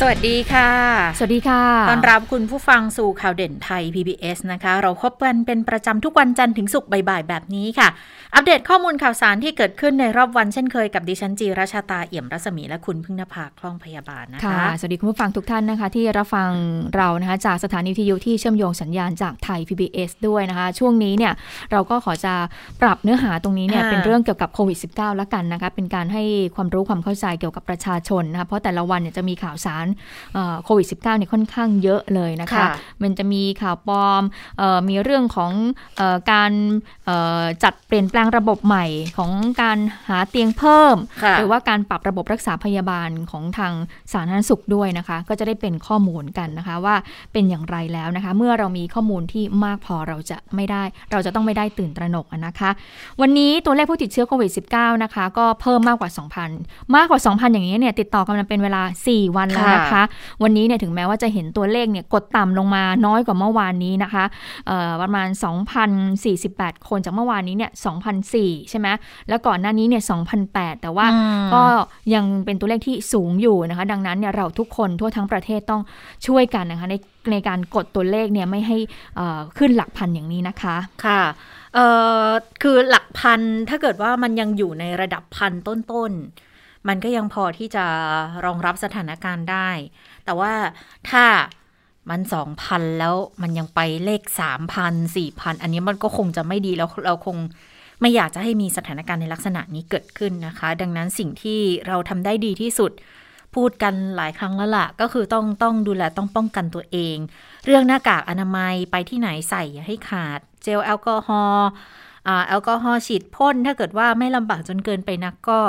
สวัสดีค่ะ สวัสดีค่ะต้อนรับคุณผู้ฟังสู่ข่าวเด่นไทย PBS นะคะ เราพบกันเป็นประจำทุกวันจันทร์ถึงศุกร์บ่ายๆแบบนี้ค่ะ อัปเดตข้อมูลข่าวสารที่เกิดขึ้นในรอบวันเช่นเคยกับดิฉันจีราชาตาเอี่ยมรัศมีและคุณพึ่งนภาคล่องพยาบาลนะคะค่ะสวัสดีคุณผู้ฟังทุกท่านนะคะ ที่รับฟังเรานะคะจากสถานีวิทยุที่เชื่อมโยงสัญญาณจากไทย PBS ด้วยนะคะ ช่วงนี้เนี่ยเราก็ขอจะปรับเนื้อหาตรงนี้เนี่ยอ่าเป็นเรื่องเกี่ยวกับโควิด -19 แล้วกันนะคะ เป็นการให้ความรู้ความเข้าใจเกี่ยวกับประชาชนนะคะเพราะแต่ละวันเนี่ยจะมีข่าวสารเอ่อโควิด -19 เนี่ยค่อนข้างเยอะเลยนะคะค่ะมันจะมีข่าวปลอมเออมีเรื่องของเออการเอ่อจัดเปลี่ยนแปลงระบบใหม่ของการหาเตียงเพิ่มค่ะหรือว่าการปรับระบบรักษาพยาบาลของทางสาธารณสุขด้วยนะคะ ก็จะได้เป็นข้อมูลกันนะคะว่าเป็นอย่างไรแล้วนะคะ เมื่อเรามีข้อมูลที่มากพอเราจะไม่ได้ เราจะต้องไม่ได้ตื่นตระหนกอะนะคะ วันนี้ตัวเลขผู้ติดเชื้อโควิด -19 นะคะ ก็เพิ่มมากกว่า 2,000 มากกว่า 2,000 อย่างนี้เนี่ยติดต่อกันมาเป็นเวลา 4 วันแล้วนะคะค่ะวันนี้เนี่ยถึงแม้ว่าจะเห็นตัวเลขเนี่ยกดต่ำลงมาน้อยกว่าเมื่อวานนี้นะคะเอ่อประมาณ 2,048 คนจากเมื่อวานนี้เนี่ย2,004ใช่ไหมแล้วก่อนหน้านี้เนี่ย2,008 แต่ว่าอืมก็ยังเป็นตัวเลขที่สูงอยู่นะคะ ดังนั้นเนี่ยเราทุกคนทั่วทั้งประเทศต้องช่วยกันนะคะในในการกดตัวเลขเนี่ยไม่ให้เอ่อขึ้นหลักพันอย่างนี้นะคะ ค่ะเอ่อคือหลักพันถ้าเกิดว่ามันยังอยู่ในระดับพันต้นๆ มันก็ยังพอที่จะรองรับสถานการณ์ได้ แต่ว่าถ้ามันสองพันแล้วมันยังไปเลขสามพันสี่พันอันนี้มันก็คงจะไม่ดีแล้วเราคงไม่อยากจะให้มีสถานการณ์ในลักษณะนี้เกิดขึ้นนะคะ ดังนั้นสิ่งที่เราทำได้ดีที่สุด พูดกันหลายครั้งแล้วล่ะ ก็คือต้องต้องดูแลต้องป้องกันตัวเอง เรื่องหน้ากากอนามัยไปที่ไหนใส่อย่าให้ขาด เจลแอลกอฮอล์แอลกอฮอล์ฉีดพ่นถ้าเกิดว่าไม่ลำบากจนเกินไปนักก็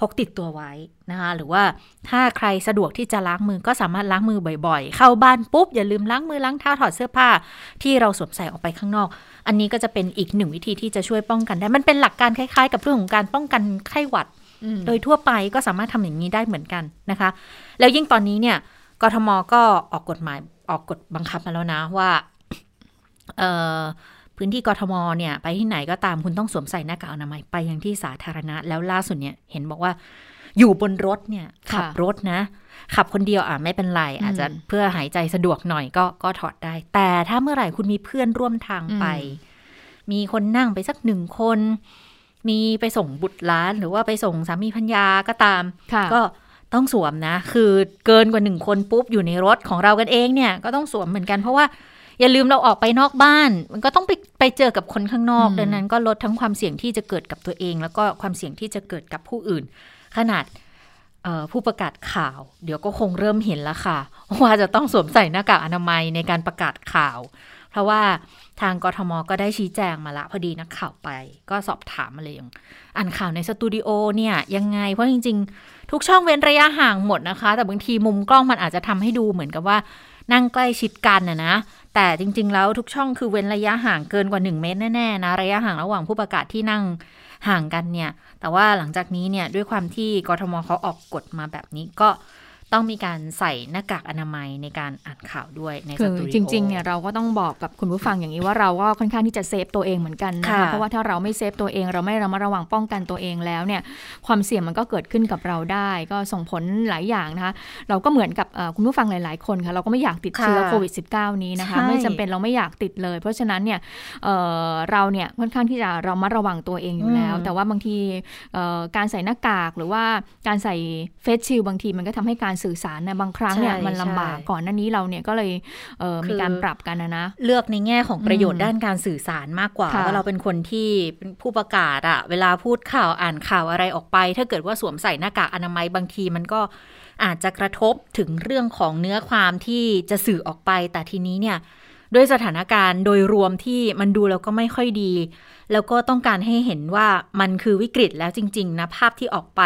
พกติดตัวไว้นะคะ หรือว่าถ้าใครสะดวกที่จะล้างมือก็สามารถล้างมือบ่อยๆ เข้าบ้านปุ๊บ อย่าลืมล้างมือล้างเท้าถอดเสื้อผ้า ที่เราสวมใส่ออกไปข้างนอก อันนี้ก็จะเป็นอีกหนึ่งวิธีที่จะช่วยป้องกันได้ มันเป็นหลักการคล้ายๆ กับเรื่องของการป้องกันไข้หวัด โดยทั่วไปก็สามารถทำอย่างนี้ได้เหมือนกันนะคะ แล้วยิ่งตอนนี้เนี่ยกทมก็ออกกฎหมายออกกฎบังคับมาแล้วนะว่า เอ่อ พื้นที่กทมเนี่ยไปที่ไหนก็ตามคุณต้องสวมใส่หน้ากากอนามัยไปยังที่สาธารณะ แล้วล่าสุดเนี่ยเห็นบอกว่าอยู่บนรถเนี่ยค่ะขับรถนะ ขับคนเดียวอะไม่เป็นไร อาจจะเพื่อหายใจสะดวกหน่อยก็ก็ถอดได้ แต่ถ้าเมื่อไหร่คุณมีเพื่อนร่วมทางไป มีคนนั่งไปสักหนึ่งคน มีไปส่งบุตรหล้านหรือว่าไปส่งสามีพัญญาก็ตามค่ะก็ต้องสวมนะ คือเกินกว่าหนึ่งคนปุ๊บอยู่ในรถของเรากันเองเนี่ย ก็ต้องสวมเหมือนกันเพราะว่า อย่าลืมเราออกไปนอกบ้าน มันก็ต้องไปไปเจอกับคนข้างนอกอืมดังนั้นก็ลดทั้งความเสี่ยงที่จะเกิดกับตัวเอง แล้วก็ความเสี่ยงที่จะเกิดกับผู้อื่น ขนาดเอ่อผู้ประกาศข่าว เดี๋ยวก็คงเริ่มเห็นแล้วค่ะ ว่าจะต้องสวมใส่หน้ากากอนามัยในการประกาศข่าว เพราะว่าทางกทมก็ได้ชี้แจงมาละพอดีนักข่าวไป ก็สอบถามมาเลยอย่างอ่านข่าวในสตูดิโอเนี่ยยังไง เพราะจริง ๆ ทุกช่องเว้นระยะห่างหมดนะคะ แต่บางทีมุมกล้องมันอาจจะทำให้ดูเหมือนกับว่านั่งใกล้ชิดกันนะนะ แต่จริง ๆ แล้วทุกช่องคือเว้นระยะห่างเกินกว่า 1 เมตรแน่ๆนะระยะห่างระหว่างผู้ประกาศที่นั่งห่างกันเนี่ย แต่ว่าหลังจากนี้เนี่ยด้วยความที่กทมเขาออกกฎมาแบบนี้ก็ ต้องมีการใส่หน้ากากอนามัยในการอ่านข่าวด้วยในสคือตูดิโอจริงๆเนี่ยเราก็ต้องบอกกับคุณผู้ฟังอย่างนี้ว่าเราก็ค่อนข้างที่จะเซฟตัวเองเหมือนกันนะคะค่ะเพราะว่าถ้าเราไม่เซฟตัวเองเราไม่ระมัดระวังป้องกันตัวเองแล้วเนี่ยความเสี่ยงมันก็เกิดขึ้นกับเราได้ ก็ส่งผลหลายอย่างนะคะเราก็เหมือนกับเอ่อคุณผู้ฟังหลาย ๆ คนค่ะเราก็ไม่อยากติดเชื้อค่ะโควิด -19 นี้นะคะใช่ไม่จำเป็นเราไม่อยากติดเลย เพราะฉะนั้นเนี่ยเอ่อเราเนี่ยค่อนข้างที่จะเรามาระวังตัวเองอยู่แล้วอืมแต่ว่าบางทีเอ่อการใส่หน้ากากหรือว่าการใส่เฟสชิลบางทีมันก็ทำให้การสื่อสารเนี่ยบางครั้งเนี่ยใช่มันลำบากใช่ก่อนหน้านี้เราเนี่ยก็เลยเอ่อคือมีการปรับกันนะนะ เลือกในแง่ของประโยชอืน์มด้านการสื่อสารมากกว่าค่ะว่าเราเป็นคนที่เป็นผู้ประกาศอะเวลาพูดข่าวอ่านข่าวอะไรออกไป ถ้าเกิดว่าสวมใส่หน้ากากอนามัยบางทีมันก็อาจจะกระทบถึงเรื่องของเนื้อความที่จะสื่อออกไป แต่ทีนี้เนี่ยด้วยสถานการณ์โดยรวมที่มันดูแล้วก็ไม่ค่อยดี แล้วก็ต้องการให้เห็นว่ามันคือวิกฤตแล้วจริง ๆ นะ ภาพที่ออกไป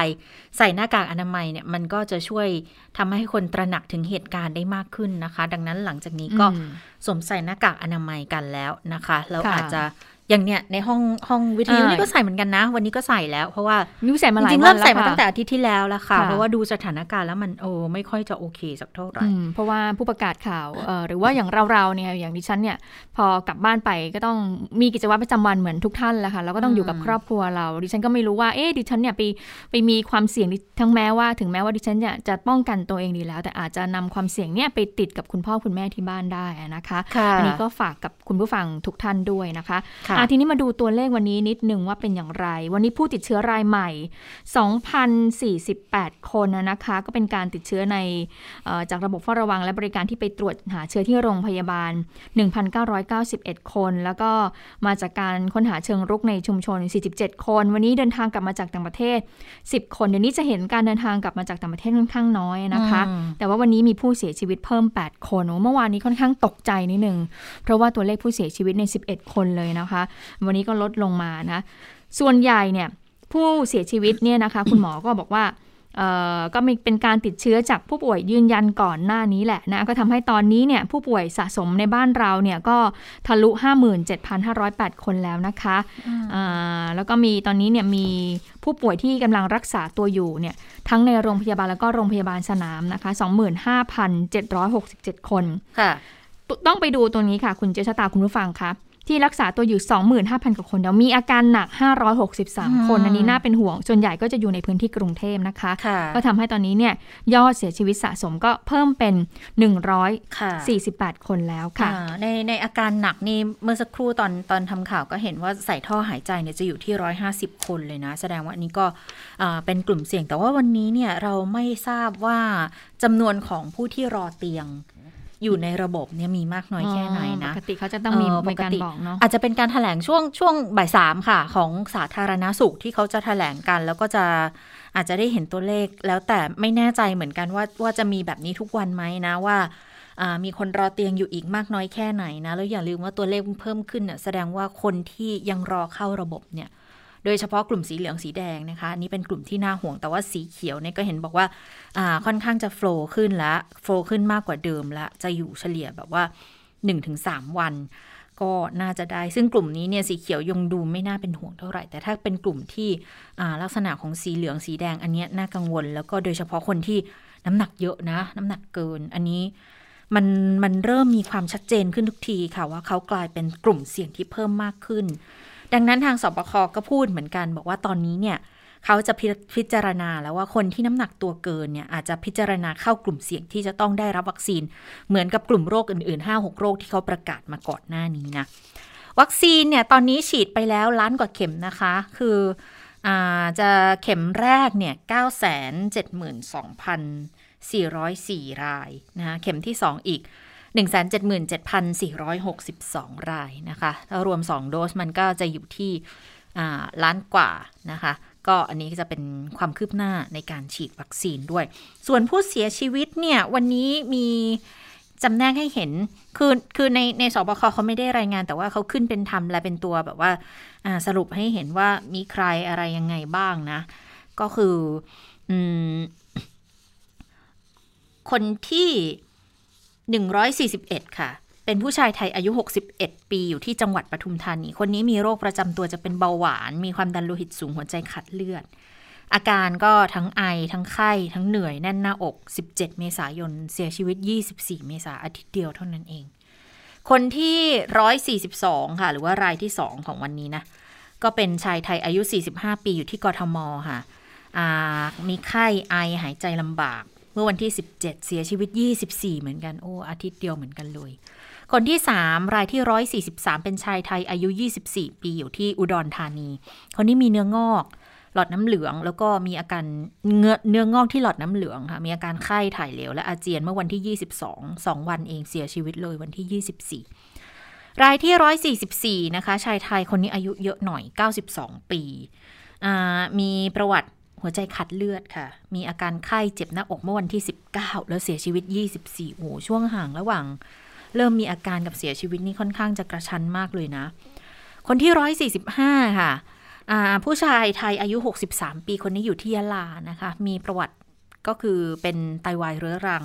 ใส่หน้ากากอนามัยเนี่ยมันก็จะช่วยทำให้คนตระหนักถึงเหตุการณ์ได้มากขึ้นนะคะ ดังนั้นหลังจากนี้ก็อืมสวมใส่หน้ากากอนามัยกันแล้วนะคะแล้วค่ะอาจจะ อย่างเนี้ยในห้องห้องวิทยุอ่านี่ก็ใส่เหมือนกันนะ วันนี้ก็ใส่แล้ว เพราะว่านิ้วใส่มาหจลายริงๆวัเริ่นมแล้วใส่มาค่ะตั้งแต่อาทิตย์ที่แล้วแล้วค่ะค่ะ เพราะว่าดูสถานการณ์แล้วมันโอ้ไม่ค่อยจะโอเคสักเท่าไหร่อืมเพราะว่าผู้ประกาศข่าวเอ่อหรือว่าอย่างเราๆเนี่ยอย่างดิฉันเนี่ยพอกลับบ้านไปก็ต้องมีกิจวัตรประจำวันเหมือนทุกท่านแหละค่ะแล้วก็ต้องอยู่กับอืมครอบครัวเรา ดิฉันก็ไม่รู้ว่าเอ๊ะดิฉันเนี่ยไปไปมีความเสี่ยงดิทั้งแม้ว่าถึงแม้ว่าดิฉันเนี่ยจะป้องกันตัวเองดีแล้ว แต่อาจจะนำความเสี่ยงเนี่ยไปติดกับคุณพ่อคุณแม่ที่บ้านได้นะคะค่ะอันนี้ก็ฝากกับคุณผู้ฟังทุกท่านด้วยนะคะค่ะอะทีนี้มาดูตัวเลขวันนี้นิดหนึ่งว่าเป็นอย่างไร วันนี้ผู้ติดเชื้อรายใหม่ 2,048 คนนะคะ ก็เป็นการติดเชื้อในเอ่อจากระบบเฝ้าระวัง และบริการที่ไปตรวจหาเชื้อที่โรงพยาบาล 1,991 คน แล้วก็มาจากการค้นหาเชิงรุกในชุมชน 47 คน วันนี้เดินทางกลับมาจากต่างประเทศ 10 คนเดี๋ยวนี้จะเห็นการเดินทางกลับมาจากต่างประเทศค่อนข้างน้อยนะคะอืมแต่ว่าวันนี้มีผู้เสียชีวิตเพิ่ม 8 คนโอ้เมื่อวานนี้ค่อนข้างตกใจนิดนึงเพราะว่าตัวเลขผู้เสียชีวิตใน 11 คนเลยนะคะวันนี้ก็ลดลงมานะ ส่วนใหญ่เนี่ยผู้เสียชีวิตเนี่ยนะคะ คุณหมอก็บอกว่าเอ่อก็มีเป็นการติดเชื้อจากผู้ป่วยยืนยันก่อนหน้านี้แหละนะ ก็ทำให้ตอนนี้เนี่ยผู้ป่วยสะสมในบ้านเราเนี่ยก็ทะลุ 57,508 คนแล้วนะคะอ่าแล้วก็มีตอนนี้เนี่ยมีผู้ป่วยที่กำลังรักษาตัวอยู่เนี่ยทั้งในโรงพยาบาลแล้วก็โรงพยาบาลสนามนะคะ 25,767 คน ค่ะ ต้องไปดูตัวนี้ค่ะ คุณเจษตาคุณผู้ฟังครับ ที่รักษาตัวอยู่ 25,000 กว่าคนเดี๋ยวมีอาการหนัก 563 คนอืมอันนี้น่าเป็นห่วง ส่วนใหญ่ก็จะอยู่ในพื้นที่กรุงเทพนะคะค่ะก็ทำให้ตอนนี้เนี่ยยอดเสียชีวิตสะสมก็เพิ่มเป็นค่ะ148 คนแล้วค่ะอ่าในในอาการหนักนี่เมื่อสักครู่ตอนตอนทำข่าวก็เห็นว่าใส่ท่อหายใจเนี่ยจะอยู่ที่ร้อยห้าสิบคนเลยนะ แสดงว่าอันนี้ก็อ่าเป็นกลุ่มเสี่ยง แต่ว่าวันนี้เนี่ยเราไม่ทราบว่าจำนวนของผู้ที่รอเตียง อยู่ในระบบเนี่ยมีมากน้อยแค่ไหนนะปกติเขาจะต้องมีเออมีการปกติบอกเนาะอาจจะเป็นการถแถลงช่วงช่วงบ่ายสามค่ะ ของสาธารณสุขที่เขาจะถแถลงกัน แล้วก็จะอาจจะได้เห็นตัวเลข แล้วแต่ไม่แน่ใจเหมือนกันว่าว่าจะมีแบบนี้ทุกวันไหมนะว่าอ่ามีคนรอเตียงอยู่อีกมากน้อยแค่ไหนนะ แล้วอย่าลืมว่าตัวเลขมันเพิ่มขึ้นน่ะแสดงว่าคนที่ยังรอเข้าระบบเนี่ย โดยเฉพาะกลุ่มสีเหลืองสีแดงนะคะนนี้เป็นกลุ่มที่น่าห่วงแต่ว่าสีเขียวเนี่ยก็เห็นบอกว่าอ่าค่อนข้างจะโฟล์ขึ้นแล้วโฟล์ขึ้นมากกว่าเดิมละจะอยู่เฉลี่ยแบบว่า 1-3 วัน ก็น่าจะได้ ซึ่งกลุ่มนี้เนี่ยสีเขียวยงดูไม่น่าเป็นห่วงเท่าไหร่ แต่ถ้าเป็นกลุ่มที่ลักษณะของสีเหลืองสีแดงอันเนี้ยน่ากังวล แล้วก็โดยเฉพาะคนที่น้ำหนักเยอะนะ น้ำหนักเกินอันนี้มันมันเริ่มมีความชัดเจนขึ้นทุกทีค่ะว่าเขากลายเป็นกลุ่มเสี่ยงที่เพิ่มมากขึ้น ดังนั้นทางสบคก็พูดเหมือนกัน บอกว่าตอนนี้เนี่ยเขาจะพิพิจารณาแล้วว่าคนที่น้ำหนักตัวเกินเนี่ยอาจจะพิจารณาเข้ากลุ่มเสี่ยงที่จะต้องได้รับวัคซีน เหมือนกับกลุ่มโรคอื่นๆ 5-6 โรคที่เขาประกาศมาก่อนหน้านี้นะวัคซีนเนี่ยตอนนี้ฉีดไปแล้วล้านกว่าเข็มนะคะ คืออาจะเข็มแรกเนี่ย972,404 รายนะคะเข็มที่ 2 อีก 177,462 รายนะคะถ้ารวม 2 โดสมันก็จะอยู่ที่ล้านกว่านะคะ ก็อันนี้จะเป็นความคืบหน้าในการฉีดวัคซีนด้วย ส่วนผู้เสียชีวิตเนี่ย วันนี้มีจำแนกให้เห็น คือ คือใน ในสบคเขาไม่ได้รายงาน แต่ว่าเขาขึ้นเป็นทำและเป็นตัวแบบว่าาสรุปให้เห็นว่ามีใครอะไรยังไงบ้างนะ ก็คืออืคนที่ 141 ค่ะ เป็นผู้ชายไทยอายุ 61 ปีอยู่ที่จังหวัดปทุมธานี คนนี้มีโรคประจำตัวจะเป็นเบาหวาน มีความดันโลหิตสูงหัวใจขาดเลือด อาการก็ทั้งไอ ทั้งไข้ ทั้งเหนื่อยแน่นหน้าอก 17 เมษายน เสียชีวิต 24 เมษาอาทิตย์เดียวเท่านั้นเอง คนที่ 142 ค่ะ หรือว่ารายที่ 2 ของวันนี้นะ ก็เป็นชายไทยอายุ 45 ปีอยู่ที่กทมค่ะมีไข้ไอหายใจลำบาก เมื่อวันที่ 17 เสียชีวิต 24 เหมือนกัน โอ้ อาทิตย์เดียวเหมือนกันเลย คนที่ 3 รายที่ 143 เป็นชายไทยอายุ 24 ปีอยู่ที่อุดรธานี คนนี้มีเนื้องอก หลอดน้ำเหลือง แล้วก็มีอาการเนื้อเนื้องอกที่หลอดน้ำเหลืองค่ะ มีอาการไข้ถ่ายเหลวและอาเจียนเมื่อวันที่ 22 2 วันเองเสียชีวิตเลยวันที่ 24 รายที่ 144 นะคะ ชายไทยคนนี้อายุเยอะหน่อย 92 ปี มีประวัติ หัวใจขัดเลือดค่ะ มีอาการไข้เจ็บหน้าอกเมื่อวันที่ 19 แล้วเสียชีวิต 24โอ้โหช่วงห่างระหว่าง เริ่มมีอาการกับเสียชีวิตนี่ค่อนข้างจะกระชั้นมากเลยนะ คนที่ 145 ค่ะอ่าผู้ชายไทยอายุ 63 ปีคนนี้อยู่ที่ยะลานะคะ มีประวัติก็คือเป็นไตวายเรื้อรัง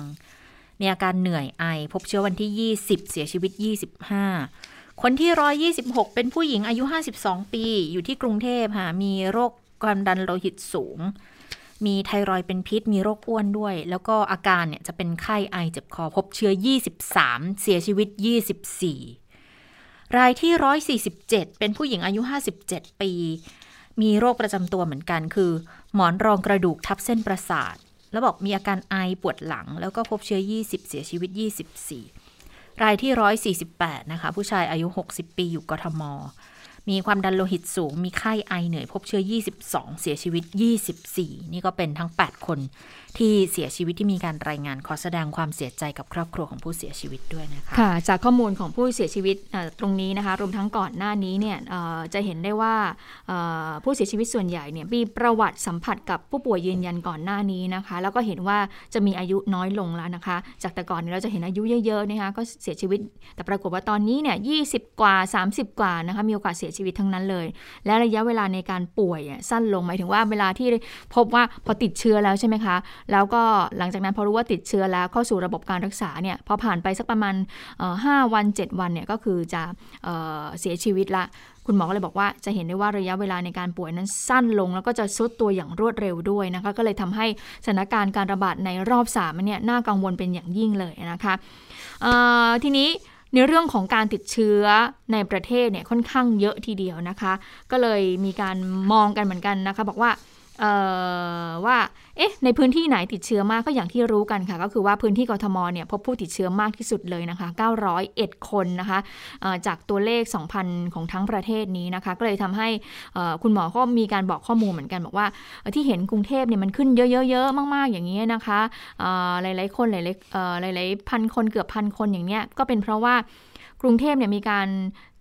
มีอาการเหนื่อยไอ พบเชื้อวันที่ 20 เสียชีวิต 25 คนที่ 126 เป็นผู้หญิงอายุ 52 ปี อยู่ที่กรุงเทพค่ะ มีโรค ความดันโลหิตสูง มีไทรอยด์เป็นพิษ มีโรคอ้วนด้วย แล้วก็อาการเนี่ยจะเป็นไข้ไอเจ็บคอ พบเชื้อ 23 เสียชีวิต 24 รายที่ 147 เป็นผู้หญิงอายุ 57 ปี มีโรคประจำตัวเหมือนกันคือ หมอนรองกระดูกทับเส้นประสาท แล้วบอกมีอาการไอปวดหลัง แล้วก็พบเชื้อ 20 เสียชีวิต 24รายที่ 148 นะคะ ผู้ชายอายุ 60 ปีอยู่กทม มีความดันโลหิตสูง มีไข้ไอเหนื่อย พบเชื้อ 22 เสียชีวิต 24 นี่ก็เป็นทั้ง 8 คนที่เสียชีวิตที่มีการรายงานขอแสดงความเสียใจกับครอบครัวของผู้เสียชีวิตด้วยนะคะค่ะจากข้อมูลของผู้เสียชีวิตตรงนี้นะคะรวมทั้งก่อนหน้านี้เนี่ยจะเห็นได้ว่าผู้เสียชีวิตส่วนใหญ่เนี่ยมีประวัติสัมผัสกับผู้ป่วยยืนยันก่อนหน้านี้นะคะ แล้วก็เห็นว่าจะมีอายุน้อยลงแล้วนะคะ จากแต่ก่อนเนี่ยเราจะเห็นอายุเยอะๆนะคะก็เสียชีวิต แต่ปรากฏว่าตอนนี้เนี่ยยีกว่า 30 กว่านะคะมีโอกาสเสียชีวิตทั้งนั้นเลย และระยะเวลาในการป่วยสั้นลงหมายถึงว่าเวลาที่พบว่าพอติดเชื้อแล้วใช่ไหมคะ แล้วก็หลังจากนั้นพอรู้ว่าติดเชื้อแล้วเข้าสู่ระบบการรักษาเนี่ยพอผ่านไปสักประมาณเอ่อ5วัน 7 วันเนี่ยก็คือจะเออเสียชีวิตละคุณหมอก็เลยบอกว่าจะเห็นได้ว่าระยะเวลาในการป่วยนั้นสั้นลง แล้วก็จะซุดตัวอย่างรวดเร็วด้วยนะคะก็เลยทำให้สถานการณ์การระบาดในรอบ3เนี่ยน่ากังวลเป็นอย่างยิ่งเลยนะคะทีนี้ ในเรื่องของการติดเชื้อในประเทศเนี่ยค่อนข้างเยอะทีเดียวนะคะ ก็เลยมีการมองกันเหมือนกันนะคะ บอกว่า ว่า เอ๊ะ ในพื้นที่ไหนติดเชื้อมากก็อย่างที่รู้กันค่ะ ก็คือว่าพื้นที่กทมเนี่ยพบผู้ติดเชื้อมากที่สุดเลยนะคะ 901 คนนะคะจากตัวเลข 2,000 ของทั้งประเทศนี้นะคะ ก็เลยทำให้คุณหมอก็มีการบอกข้อมูลเหมือนกันบอกว่าที่เห็นกรุงเทพเนี่ยมันขึ้นเยอะๆ มากๆ อย่างนี้นะคะหลายๆคนหลายๆหลายๆพันคนเกือบพันคนอย่างเนี้ยก็เป็นเพราะว่ากรุงเทพเนี่ยมีการ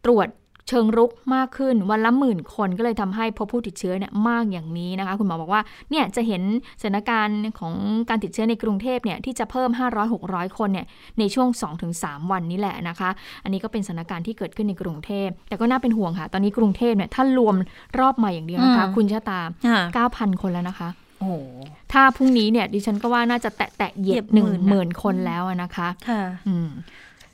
ตรวจ เชิงรุกมากขึ้นวันละหมื่นคนก็เลยทำให้พบผู้ติดเชื้อเนี่ยมากอย่างนี้นะคะ คุณหมอบอกว่าเนี่ยจะเห็นสถานการณ์ของการติดเชื้อในกรุงเทพเนี่ยที่จะเพิ่ม 500-600 คนเนี่ยในช่วง 2-3 วันนี้แหละนะคะ อันนี้ก็เป็นสถานการณ์ที่เกิดขึ้นในกรุงเทพแต่ก็น่าเป็นห่วงค่ะ ตอนนี้กรุงเทพเนี่ยถ้ารวมรอบใหม่อย่างเดียวนะคะอืมคุณชะตาค่ะ9,000 คนแล้วนะคะโอ้โหถ้าพรุ่งนี้เนี่ยดิฉันก็ว่าน่าจะแตะแตะๆเหยียบเหยีหยนึ่บงหหมื่มื่นนอะคนแล้วอะนะคะ ค่ะ อืม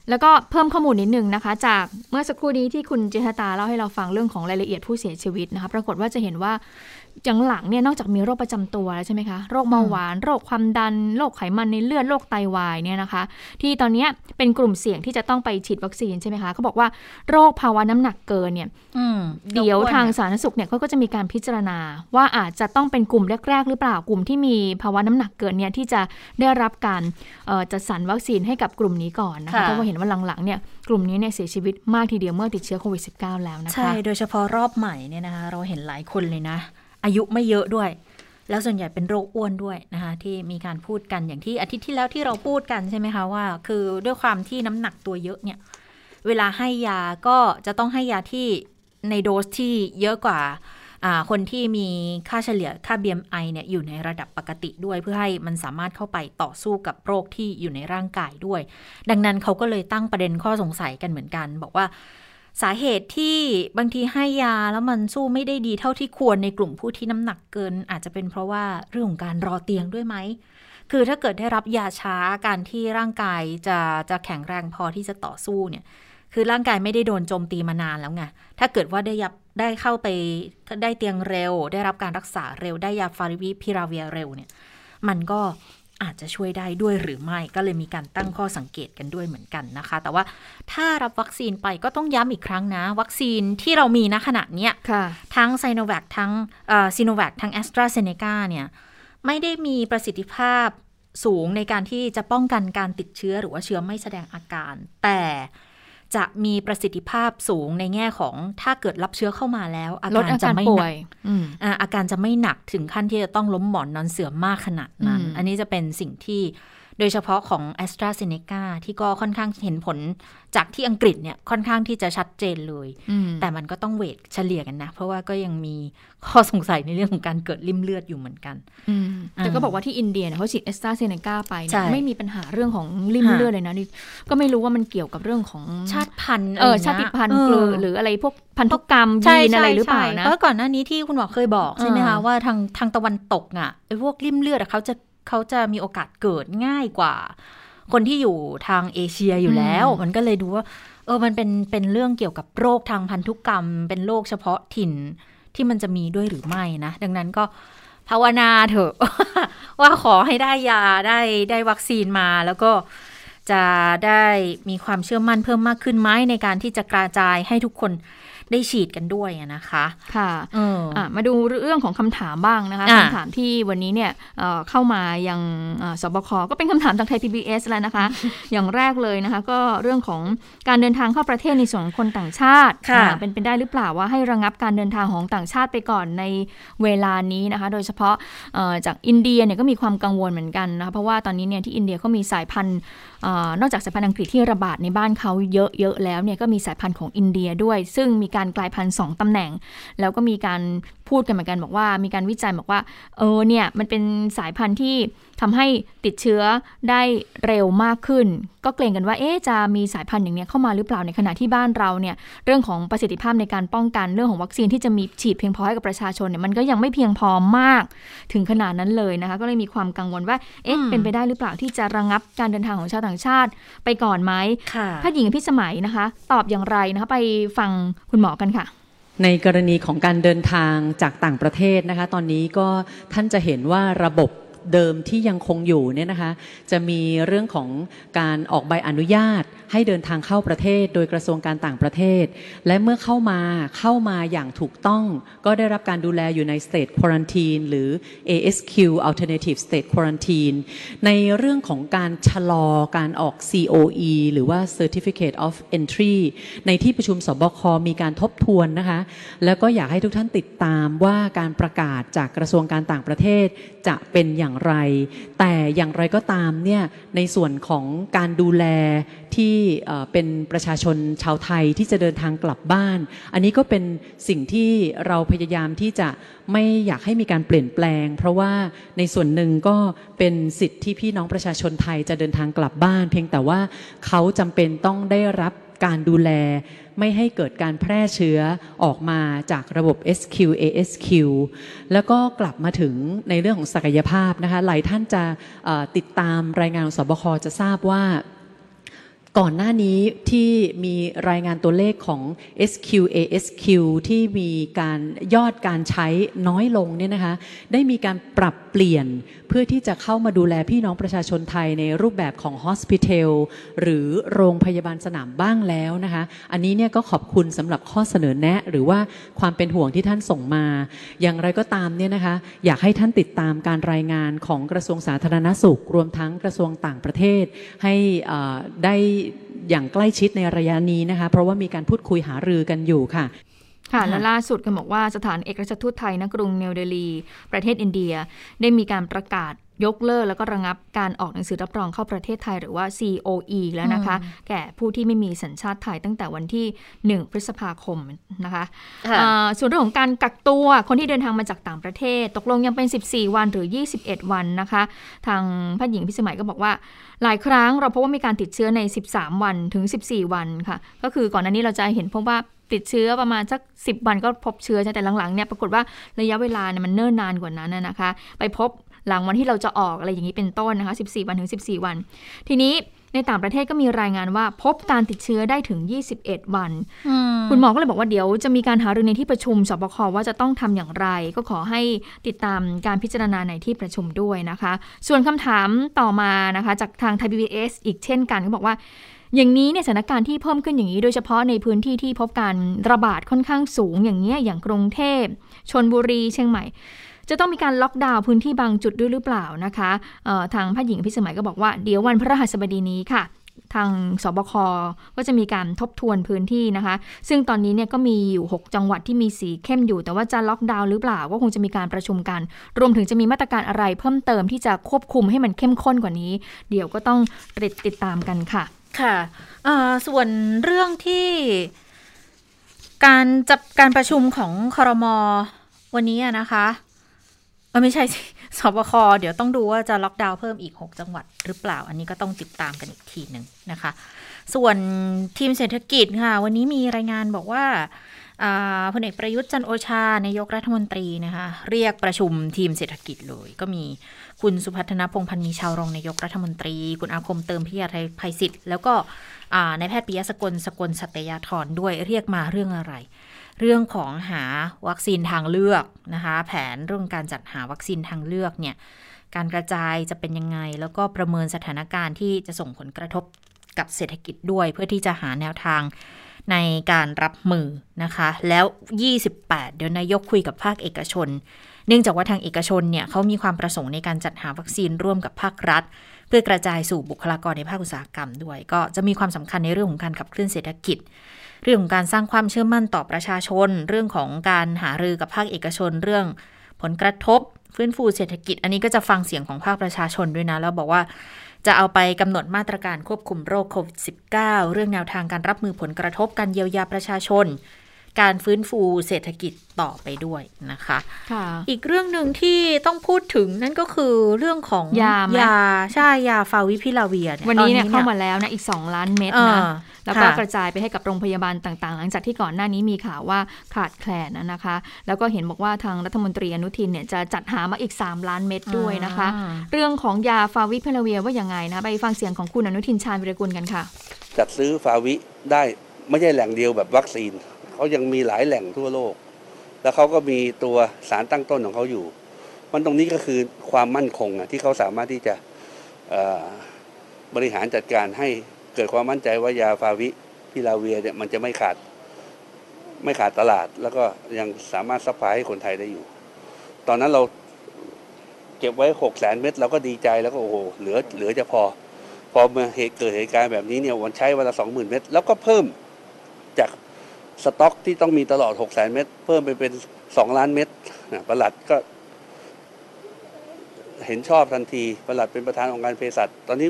แล้วก็เพิ่มข้อมูลนิดนึงนะคะ จากเมื่อสักครู่นี้ที่คุณเจษตาเล่าให้เราฟังเรื่องของรายละเอียดผู้เสียชีวิตนะคะ ปรากฏว่าจะเห็นว่า อย่างหลังเนี่ยนอกจากมีโรคประจำตัวแล้วใช่ไหมคะโรคเบาหวานโรคความดันโรคไขมันในเลือดโรคไตวายเนี่ยนะคะ ที่ตอนเนี้ยเป็นกลุ่มเสี่ยงที่จะต้องไปฉีดวัคซีนใช่ไหมคะเขาบอกว่าโรคภาวะน้ำหนักเกินเนี่ยอืมเดี๋ยวทางอ้นอะสาธารณสุขเนี่ยเขาก็จะมีการพิจารณา ว่าอาจจะต้องเป็นกลุ่มแรก ๆ หรือเปล่ากลุ่มที่มีภาวะน้ำหนักเกินเนี่ยที่จะได้รับการเอ่อจัดสรรวัคซีนให้กับกลุ่มนี้ก่อนนะคะค่ะเพราะว่าเห็นว่าหลังๆเนี่ยกลุ่มนี้เนี่ยเสียชีวิตมากทีเดียวเมื่อติดเชื้อโควิด -19 แล้วนะคะใช่โดยเฉพาะรอบใหม่เนี่ยนะคะเราเห็นหลายคนเลยนะ อายุไม่เยอะด้วย แล้วส่วนใหญ่เป็นโรคอ้วนด้วยนะคะ ที่มีการพูดกันอย่างที่อาทิตย์ที่แล้วที่เราพูดกันใช่ไหมคะว่า คือด้วยความที่น้ำหนักตัวเยอะเนี่ย เวลาให้ยาก็จะต้องให้ยาที่ในโดสที่เยอะกว่าอ่าคนที่มีค่าเฉลี่ยค่า BMI เนี่ยอยู่ในระดับปกติด้วยเพื่อให้มันสามารถเข้าไปต่อสู้กับโรคที่อยู่ในร่างกายด้วย ดังนั้นเขาก็เลยตั้งประเด็นข้อสงสัยกันเหมือนกัน บอกว่า สาเหตุที่บางทีให้ยาแล้วมันสู้ไม่ได้ดีเท่าที่ควรในกลุ่มผู้ที่น้ำหนักเกิน อาจจะเป็นเพราะว่าเรื่องของการรอเตียงด้วยไหม คือถ้าเกิดได้รับยาช้าการที่ร่างกายจะจะแข็งแรงพอที่จะต่อสู้เนี่ยคือร่างกายไม่ได้โดนโจมตีมานานแล้วไง ถ้าเกิดว่าได้ยับได้เข้าไปได้เตียงเร็ว ได้รับการรักษาเร็ว ได้ยาฟาริวิพิราเวียเร็วเนี่ย มันก็ อาจจะช่วยได้ด้วยหรือไม่ก็เลยมีการตั้งข้อสังเกตกันด้วยเหมือนกันนะคะ แต่ว่าถ้ารับวัคซีนไปก็ต้องย้ำอีกครั้งนะ วัคซีนที่เรามีณขณะเนี้ยค่ะทั้งไซโนแวคทั้งซีโนแวคทั้งแอสตราเซเนกาเนี่ยไม่ได้มีประสิทธิภาพสูงในการที่จะป้องกันการติดเชื้อหรือว่าเชื้อไม่แสดงอาการ แต่ จะมีประสิทธิภาพสูงในแง่ของถ้าเกิดรับเชื้อเข้ามาแล้ว อาลดการอาจะการไม่ป่หวนักยอืมอ่าอาการจะไม่หนักถึงขั้นที่จะต้องล้มหมอนนอนเสือมากขนาดนั้นอืมอันนี้จะเป็นสิ่งที่ โดยเฉพาะของ a s t r a z เซ e c a ที่ก็ค่อนข้างเห็นผลจากที่อังกฤษเนี่ยค่อนข้างที่จะชัดเจนเลยอืมแต่มันก็ต้องเวทเฉลี่ยกันนะ เพราะว่าก็ยังมีข้อสงสัยในเรื่องของการเกิดริ่มเลือดอยู่เหมือนกันอืมแต่ก็อ่าบอกว่าที่อินเดียเนี่ยเขาฉีดเอสตราเซเนกาไปใช่เนี่ยไม่มีปัญหาเรื่องของริ่มค่ะเลือดเลยนะนี่ก็ไม่รู้ว่ามันเกี่ยวกับเรื่องของชาติพันธุ์เออไรย่งชางี้ยติพันธุ์เออหรืออะไรพวกพันธุกรรมใช่ยีนอะไรใช่หรือเปล่าใช่นะเพราะก่อนหน้านี้ที่คุณหมอเคยบอกใช่ไหมเอคะอว่าทางทางตะวันตกอะไอ้พวกริ่มเลือดอะเขาจะ เขาจะมีโอกาสเกิดง่ายกว่า คนที่อยู่ทางเอเชียอยู่แล้ว มันก็เลยดูว่า เออมันเป็นเป็นเรื่องเกี่ยวกับโรคทางพันธุกรรม เป็นโรคเฉพาะถิ่นที่มันจะมีด้วยหรือไม่นะ ดังนั้นก็ภาวนาเถอะ ว่าขอให้ได้ยาได้ได้วัคซีนมาแล้วก็จะได้มีความเชื่อมั่นเพิ่มมากขึ้นไหมในการที่จะกระจายให้ทุกคน ได้ฉีดกันด้วยนะคะค่ะเอออะมาดูเรื่องของคำถามบ้างนะคะอะคำถามที่วันนี้เนี่ยเอ่อเข้ามายังเอ่อสบคก็เป็นคำถามจากไทย PBS แล้วนะคะ อย่างแรกเลยนะคะ ก็เรื่องของการเดินทางเข้าประเทศในส่วนของคนต่างชาติค่ะอะเป็นไปได้หรือเปล่าว่าให้ระงับการเดินทางของต่างชาติไปก่อนในเวลานี้นะคะ โดยเฉพาะเอ่อจากอินเดียเนี่ยก็มีความกังวลเหมือนกันนะคะเพราะว่าตอนนี้เนี่ยที่อินเดียเขามีสายพันธุ์เออนอกจากสายพันธุ์อังกฤษที่ระบาดในบ้านเขาเยอะๆแล้วเนี่ยก็มีสายพันธุ์ของอินเดียด้วย ซึ่งมีการกลายพันธุ์สองตำแหน่ง แล้วก็มีการพูดกันเหมือนกันบอกว่า มีการวิจัยบอกว่า เออเนี่ยมันเป็นสายพันธุ์ที่ ทำให้ติดเชื้อได้เร็วมากขึ้น ก็เกรงกันว่าเอ๊ะจะมีสายพันธุ์อย่างเนี้ยเข้ามาหรือเปล่าในขณะที่บ้านเราเนี่ยเรื่องของประสิทธิภาพในการป้องกันเรื่องของวัคซีนที่จะมีฉีดเพียงพอให้กับประชาชนเนี่ยมันก็ยังไม่เพียงพอมากถึงขนาดนั้นเลยนะคะก็เลยมีความกังวลว่าเอ๊ะอืมเป็นไปได้หรือเปล่าที่จะระงับการเดินทางของชาวต่างชาติไปก่อนไหมค่ะแพทย์หญิงพิสมัยนะคะ ตอบอย่างไรนะคะไปฟังคุณหมอกันค่ะในกรณีของการเดินทางจากต่างประเทศนะคะ ตอนนี้ก็ท่านจะเห็นว่าระบบ เดิมที่ยังคงอยู่เนี่ยนะคะจะมีเรื่องของการออกใบอนุญาต ให้เดินทางเข้าประเทศ โดยกระทรวงการต่างประเทศ และเมื่อเข้ามาเข้ามาอย่างถูกต้อง ก็ได้รับการดูแลอยู่ใน State Quarantine หรือ ASQ Alternative State Quarantine ในเรื่องของการชะลอการออก COE หรือว่า Certificate of Entry ในที่ประชุมสบคมีการทบทวนนะคะ แล้วก็อยากให้ทุกท่านติดตามว่าการประกาศจากกระทรวงการต่างประเทศจะเป็นอย่างไร แต่อย่างไรก็ตามเนี่ยในส่วนของการดูแลที่เป็นประชาชนชาวไทยที่จะเดินทางกลับบ้าน อันนี้ก็เป็นสิ่งที่เราพยายามที่จะไม่อยากให้มีการเปลี่ยนแปลง เพราะว่าในส่วนหนึ่งก็เป็นสิทธิ์ที่พี่น้องประชาชนไทยจะเดินทางกลับบ้าน เพียงแต่ว่าเขาจำเป็นต้องได้รับการดูแล ไม่ให้เกิดการแพร่เชื้อออกมาจากระบบ SQ ASQ แล้วก็กลับมาถึงในเรื่องของศักยภาพนะคะหลายท่านจะติดตามรายงานของสบคจะทราบว่า ก่อนหน้านี้ที่มีรายงานตัวเลขของ SQ ASQ ที่มีการยอดการใช้น้อยลงเนี่ยนะคะ ได้มีการปรับเปลี่ยนเพื่อที่จะเข้ามาดูแลพี่น้องประชาชนไทยในรูปแบบของ Hospital หรือโรงพยาบาลสนามบ้างแล้วนะคะ อันนี้เนี่ยก็ขอบคุณสำหรับข้อเสนอแนะ หรือว่าความเป็นห่วงที่ท่านส่งมา อย่างไรก็ตามเนี่ยนะคะ อยากให้ท่านติดตามการรายงานของกระทรวงสาธารณสุข รวมทั้งกระทรวงต่างประเทศให้ได้อย่างใกล้ชิดในระยะนี้นะคะ เพราะว่ามีการพูดคุยหารือกันอยู่ค่ะค่ะและล่าสุดก็บอกว่าสถานเอกราชทูตไทยณกรุงนิวเดลี ประเทศอินเดียได้มีการประกาศ ยกเลิกแล้วก็ระงับการออกหนังสือรับรองเข้าประเทศไทยหรือว่า COE แล้วนะคะ แก่ผู้ที่ไม่มีสัญชาติไทยตั้งแต่วันที่ 1 พฤษภาคมนะคะค่ะอ่าส่วนเรื่องของการกักตัวคนที่เดินทางมาจากต่างประเทศ ตกลงยังเป็น 14 วันหรือ 21 วันนะคะ ทางแพทย์หญิงพิสมัยก็บอกว่า หลายครั้งเราพบว่ามีการติดเชื้อใน 13 วันถึง 14 วันค่ะ ก็คือก่อนหน้านี้เราจะเห็นพบว่าติดเชื้อประมาณสัก 10 วันก็พบเชื้อใช่แต่หลังๆเนี่ยปรากฏว่าระยะเวลาเนี่ยมันเนิ่นนานกว่านั้นน่ะนะคะ ไปพบ หลังวันที่เราจะออกอะไรอย่างนี้เป็นต้นนะคะ 14 วันถึง 14 วัน ทีนี้ในต่างประเทศก็มีรายงานว่าพบการติดเชื้อได้ถึง 21 วัน คุณหมอก็เลยบอกว่าเดี๋ยวจะมีการหารือในที่ประชุมสบคว่าจะต้องทำอย่างไร ก็ขอให้ติดตามการพิจารณาในที่ประชุมด้วยนะคะ ส่วนคำถามต่อมานะคะจากทางไทย PBS อีกเช่นกันก็บอกว่า อย่างนี้เนี่ยสถานการณ์ที่เพิ่มขึ้นอย่างนี้ โดยเฉพาะในพื้นที่ที่พบการระบาดค่อนข้างสูงอย่างเนี้ยอย่างกรุงเทพชนบุรีเชียงใหม่ จะต้องมีการล็อกดาวน์พื้นที่บางจุดด้วยหรือเปล่านะคะทางแพทย์หญิงพิสมัยก็บอกว่าเดี๋ยววันพฤหัสบดีนี้ค่ะทางสบคก็จะมีการทบทวนพื้นที่นะคะ ซึ่งตอนนี้เนี่ยก็มีอยู่ 6 จังหวัดที่มีสีเข้มอยู่ แต่ว่าจะล็อกดาวน์หรือเปล่า ก็คงจะมีการประชุมกัน รวมถึงจะมีมาตรการอะไรเพิ่มเติมที่จะควบคุมให้มันเข้มข้นกว่านี้ เดี๋ยวก็ต้องติดติดตามกันค่ะ ค่ะส่วนเรื่องที่การจับการประชุมของคอรมอวันนี้นะคะ เออไม่ใช่สสบคเดี๋ยวต้องดูว่าจะล็อกดาวน์เพิ่มอีก 6 จังหวัดหรือเปล่า อันนี้ก็ต้องติดตามกันอีกทีหนึ่งนะคะ ส่วนทีมเศรษฐกิจค่ะ วันนี้มีรายงานบอกว่าพลเอกประยุทธ์จันโอชานายกรัฐมนตรีนะคะเรียกประชุมทีมเศรษฐกิจเลย ก็มีคุณสุพัฒนพงพันธ์มีชาวรองนายกรัฐมนตรี คุณอาคมเติมพิยาไทยภัยศิษฐ์แล้วก็นายแพทย์ปิยะสกลสกลสัตยาธรด้วยเรียกมาเรื่องอะไร เรื่องของหาวัคซีนทางเลือกนะคะ แผนเรื่องการจัดหาวัคซีนทางเลือกเนี่ยการกระจายจะเป็นยังไง แล้วก็ประเมินสถานการณ์ที่จะส่งผลกระทบกับเศรษฐกิจด้วย เพื่อที่จะหาแนวทางในการรับมือนะคะ แล้ว 28 เดี๋ยวนายกคุยกับภาคเอกชน เนื่องจากว่าทางเอกชนเนี่ยเขามีความประสงค์ในการจัดหาวัคซีนร่วมกับภาครัฐ เพื่อกระจายสู่บุคลากรในภาคอุตสาหกรรมด้วย ก็จะมีความสำคัญในเรื่องของการขับเคลื่อนเศรษฐกิจ เรื่องของการสร้างความเชื่อมั่นต่อประชาชน เรื่องของการหารือกับภาคเอกชน เรื่องผลกระทบฟื้นฟูเศรษฐกิจ อันนี้ก็จะฟังเสียงของภาคประชาชนด้วยนะ แล้วบอกว่าจะเอาไปกำหนดมาตรการควบคุมโรคโควิด -19 เรื่องแนวทางการรับมือผลกระทบการเยียวยาประชาชน การฟื้นฟูเศรษฐกิจต่อไปด้วยนะคะค่ะอีกเรื่องหนึ่งที่ต้องพูดถึงนั่นก็คือเรื่องของยายาใช่ยาฟาวิพิลาเวียวันนี้เนี่ยเข้ามาแล้วนะอีก 2 ล้านเม็ดนะแล้วก็กระจายไปให้กับโรงพยาบาลต่างๆ หลังจากที่ก่อนหน้านี้มีข่าวว่าขาดแคลนนะคะ แล้วก็เห็นบอกว่าทางรัฐมนตรีอนุทินเนี่ยจะจัดหามาอีก 3 ล้านเม็ดด้วยนะคะ เรื่องของยาฟาวิพิลาเวียว่าอย่างไงนะไปฟังเสียงของคุณอนุทินชาญวิรกุลกันค่ะ จัดซื้อฟาวิได้ไม่ใช่แหล่งเดียวแบบวัคซีน เขายังมีหลายแหล่งทั่วโลก แล้วเขาก็มีตัวสารตั้งต้นของเขาอยู่ มันตรงนี้ก็คือความมั่นคงอะที่เขาสามารถที่จะบริหารจัดการให้เกิดความมั่นใจว่ายาฟาวิพิราเวียร์เนี่ยมันจะไม่ขาดไม่ขาดตลาด แล้วก็ยังสามารถ supply ให้คนไทยได้อยู่ ตอนนั้นเราเก็บไว้หกแสนเม็ดเราก็ดีใจแล้วก็โอ้โหเหลือเหลือจะพอ พอมาเหตุเกิดเหตุการณ์แบบนี้เนี่ยวันใช้วันละสองหมื่นเม็ดแล้วก็เพิ่มจาก สต็อกที่ต้องมีตลอดหกแสนเม็ดเพิ่มไปเป็นสองล้านเม็ดประหลัดก็ เห็นชอบทันทีประหลัดเป็นประธานองค์การเภสัชตอนนี้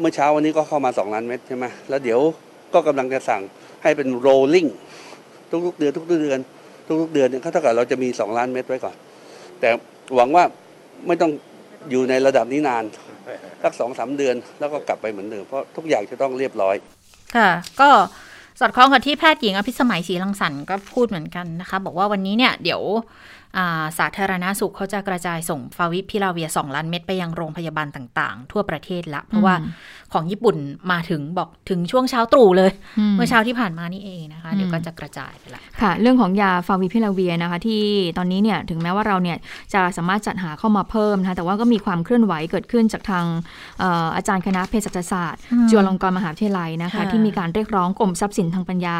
เมื่อเช้าวันนี้ก็เข้ามาสองล้านเม็ดใช่ไหมแล้วเดี๋ยวก็กำลังจะสั่งให้เป็น rolling ทุกๆเดือนทุกๆเดือนทุกๆเดือนเนี่ยเท่ากับเราจะมีสองล้านเม็ดไว้ก่อน แต่หวังว่าไม่ต้องอยู่ในระดับนี้นานสักสองสาเดือนแล้วก็กลับไปเหมือนเดิมเพราะทุกอย่างจะต้องเรียบร้อย ค่ะ ก็ สอดคล้องกับที่แพทย์หญิงอภิสมัยศรีลังสรรค์ก็พูดเหมือนกันนะคะ บอกว่าวันนี้เนี่ยเดี๋ยวสาธารณาสุขเขาจะกระจายส่งฟาวิพิลาเวีย 2 ล้านเม็ดไปยังโรงพยาบาลต่าง ๆ ทั่วประเทศละ เพราะว่าของญี่ปุ่นมาถึงบอกถึงช่วงเช้าตรู่เลย เมื่อเช้าที่ผ่านมานี่เองนะคะ เดี๋ยวก็จะกระจายไปละค่ะ เรื่องของยาฟาวิพิลาเวียนะคะ ที่ตอนนี้เนี่ยถึงแม้ว่าเราเนี่ยจะสามารถจัดหาเข้ามาเพิ่มนะคะแต่ว่าก็มีความเคลื่อนไหวเกิดขึ้นจากทางอาจารย์คณะเภสัชศาสตร์ จุฬาลงกรณ์มหาวิทยาลัยนะคะ ที่มีการเรียกร้องกรมทรัพย์สินทางปัญญา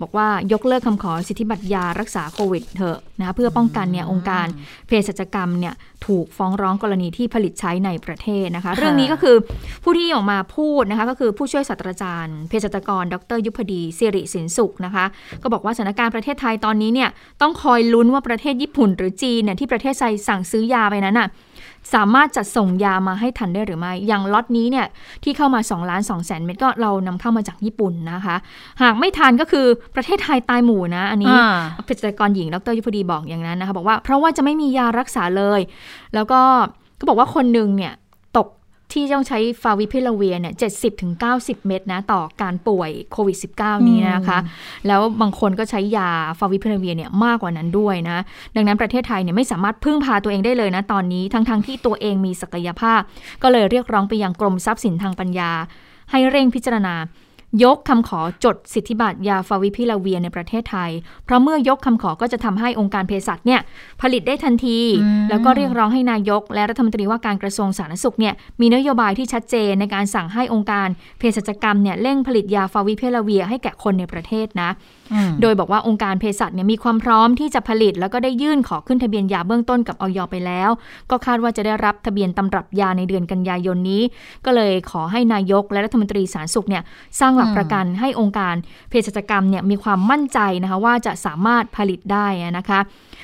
บอกว่ายกเลิกคำขอสิทธิบัตรยารักษาโควิดเถอะนะคะเพื่อป้องกันเนี่ยองค์การเภสัชกรรมเนี่ยถูกฟ้องร้องกรณีที่ผลิตใช้ในประเทศนะคะ เรื่องนี้ก็คือผู้ที่ออกมาพูดนะคะ ก็คือผู้ช่วยศาสตราจารย์เภสัชกร ดร ยุพดีสิริสินสุขนะคะ ก็บอกว่าสถานการณ์ประเทศไทยตอนนี้เนี่ยต้องคอยลุ้นว่าประเทศญี่ปุ่นหรือจีนเนี่ยที่ประเทศไทยสั่งซื้อยาไปนั้นอะ สามารถจัดส่งยามาให้ทันได้หรือไม่ อย่างล็อตนี้เนี่ยที่เข้ามา2ล้าน2แสนเม็ดก็เรานำเข้ามาจากญี่ปุ่นนะคะ หากไม่ทันก็คือประเทศไทยตายหมู่นะ อันนี้เภสัชกรหญิงดรยุพดีบอกอย่างนั้นนะคะบอกว่าเพราะว่าจะไม่มียารักษาเลย แล้วก็ก็บอกว่าคนหนึ่งเนี่ย ที่ต้องใช้ฟาวิพิลาเวียเนี่ยเจ็ดสิบถึงเก้าสิบเม็ดนะต่อการป่วยโควิด -19 นี้นะคะ แล้วบางคนก็ใช้ยาฟาวิพิลาเวียเนี่ยมากกว่านั้นด้วยนะ ดังนั้นประเทศไทยเนี่ยไม่สามารถพึ่งพาตัวเองได้เลยนะตอนนี้ทั้งๆทที่ตัวเองมีศักยภาพ ก็เลยเรียกร้องไปยังกรมทรัพย์สินทางปัญญา ให้เร่งพิจารณา ยกคำขอจดสิทธิบัตรยาฟาวิพิลาเวียในประเทศไทย เพราะเมื่อยกคำขอก็จะทำให้องค์การเภสัชเนี่ยผลิตได้ทันที แล้วก็เรียกร้องให้นายก และรัฐมนตรีว่าการกระทรวงสาธารณสุขเนี่ยมีนโยบายที่ชัดเจนในการสั่งให้องค์การเภสัชกรรมเนี่ยเร่งผลิตยาฟาวิพิลาเวียให้แก่คนในประเทศนะ โดยบอกว่าองค์การเภสัชเนี่ยมีความพร้อมที่จะผลิต แล้วก็ได้ยื่นขอขึ้นทะเบียนยาเบื้องต้นกับออยไปแล้ว ก็คาดว่าจะได้รับทะเบียนตำรับยาในเดือนกันยายนนี้ ก็เลยขอให้นายกและรัฐมนตรีสาธารณสุขเนี่ยสร้างหลักประกันให้องค์การเภสัชกรรมเนี่ยมีความมั่นใจนะคะว่าจะสามารถผลิตได้นะคะ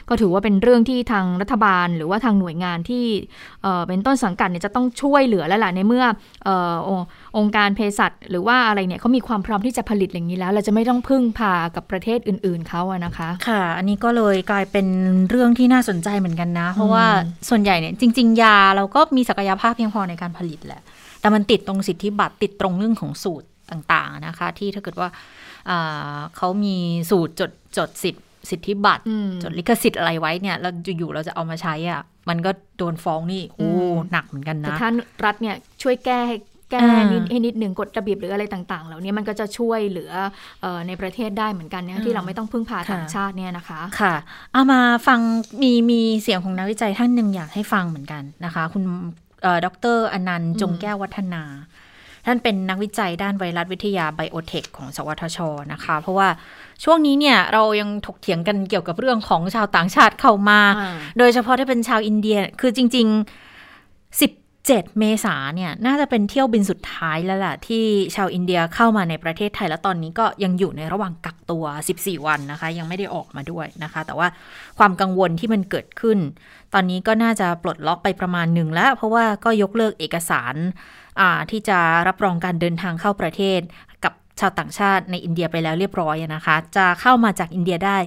ก็ถือว่าเป็นเรื่องที่ทางรัฐบาล หรือว่าทางหน่วยงานที่เป็นต้นสังกัดเนี่ยจะต้องช่วยเหลือแล้วล่ะในเมื่ออองค์การเภสัชหรือว่าอะไรเนี่ยเขามีความพร้อมที่จะผลิตอย่างนี้แล้ว เราจะไม่ต้องพึ่งพากับประเทศอื่น ๆเขาอะนะคะ ค่ะ อันนี้ก็เลยกลายเป็นเรื่องที่น่าสนใจเหมือนกันนะ เพราะว่าส่วนใหญ่เนี่ยจริง ๆ ยาเราก็มีศักยภาพเพียงพอในการผลิตแหละแต่มันติดตรงสิทธิบัตรติดตรงเรื่องของสูตร ต่างๆนะคะ ที่ถ้าเกิดว่าอ่าเขามีสูตรจดจดสิทธิสิทธิบัตรอืมจดลิขสิทธิ์อะไรไว้เนี่ยเราอยู่ๆเราจะเอามาใช้อะมันก็โดนฟ้องนี่โอ้อืมหนักเหมือนกันแต่นะถ้ารัฐเนี่ยช่วยแก้ให้แก้อ่านิดให้นิดหนึ่งกฎระเบียบหรืออะไรต่างๆ เหล่านี้มันก็จะช่วยเหลือเออในประเทศได้เหมือนกันนะที่เราไม่ต้องพึ่งพาต่างชาติเนี่ยนะคะ ค่ะเอามาฟังมีมีเสียงของนักวิจัยท่านหนึ่งอยากให้ฟังเหมือนกันนะคะ คุณเอ่อดรอนันต์จงแก้ววัฒนา ท่านเป็นนักวิจัยด้านไวรัสวิทยาไบโอเทคของสวทชนะคะ เพราะว่าช่วงนี้เนี่ยเรายังถกเถียงกันเกี่ยวกับเรื่องของชาวต่างชาติเข้ามาอ่าโดยเฉพาะถ้าเป็นชาวอินเดียคือจริงๆ17เมษาเนี่ยน่าจะเป็นเที่ยวบินสุดท้ายแล้วล่ะ ที่ชาวอินเดียเข้ามาในประเทศไทย แล้วตอนนี้ก็ยังอยู่ในระหว่างกักตัว 14 วันนะคะ ยังไม่ได้ออกมาด้วยนะคะ แต่ว่าความกังวลที่มันเกิดขึ้น ตอนนี้ก็น่าจะปลดล็อกไปประมาณหนึ่งแล้ว เพราะว่าก็ยกเลิกเอกสารอ่า ที่จะรับรองการเดินทางเข้าประเทศกับชาวต่างชาติในอินเดียไปแล้วเรียบร้อยนะคะ จะเข้ามาจากอินเดียได้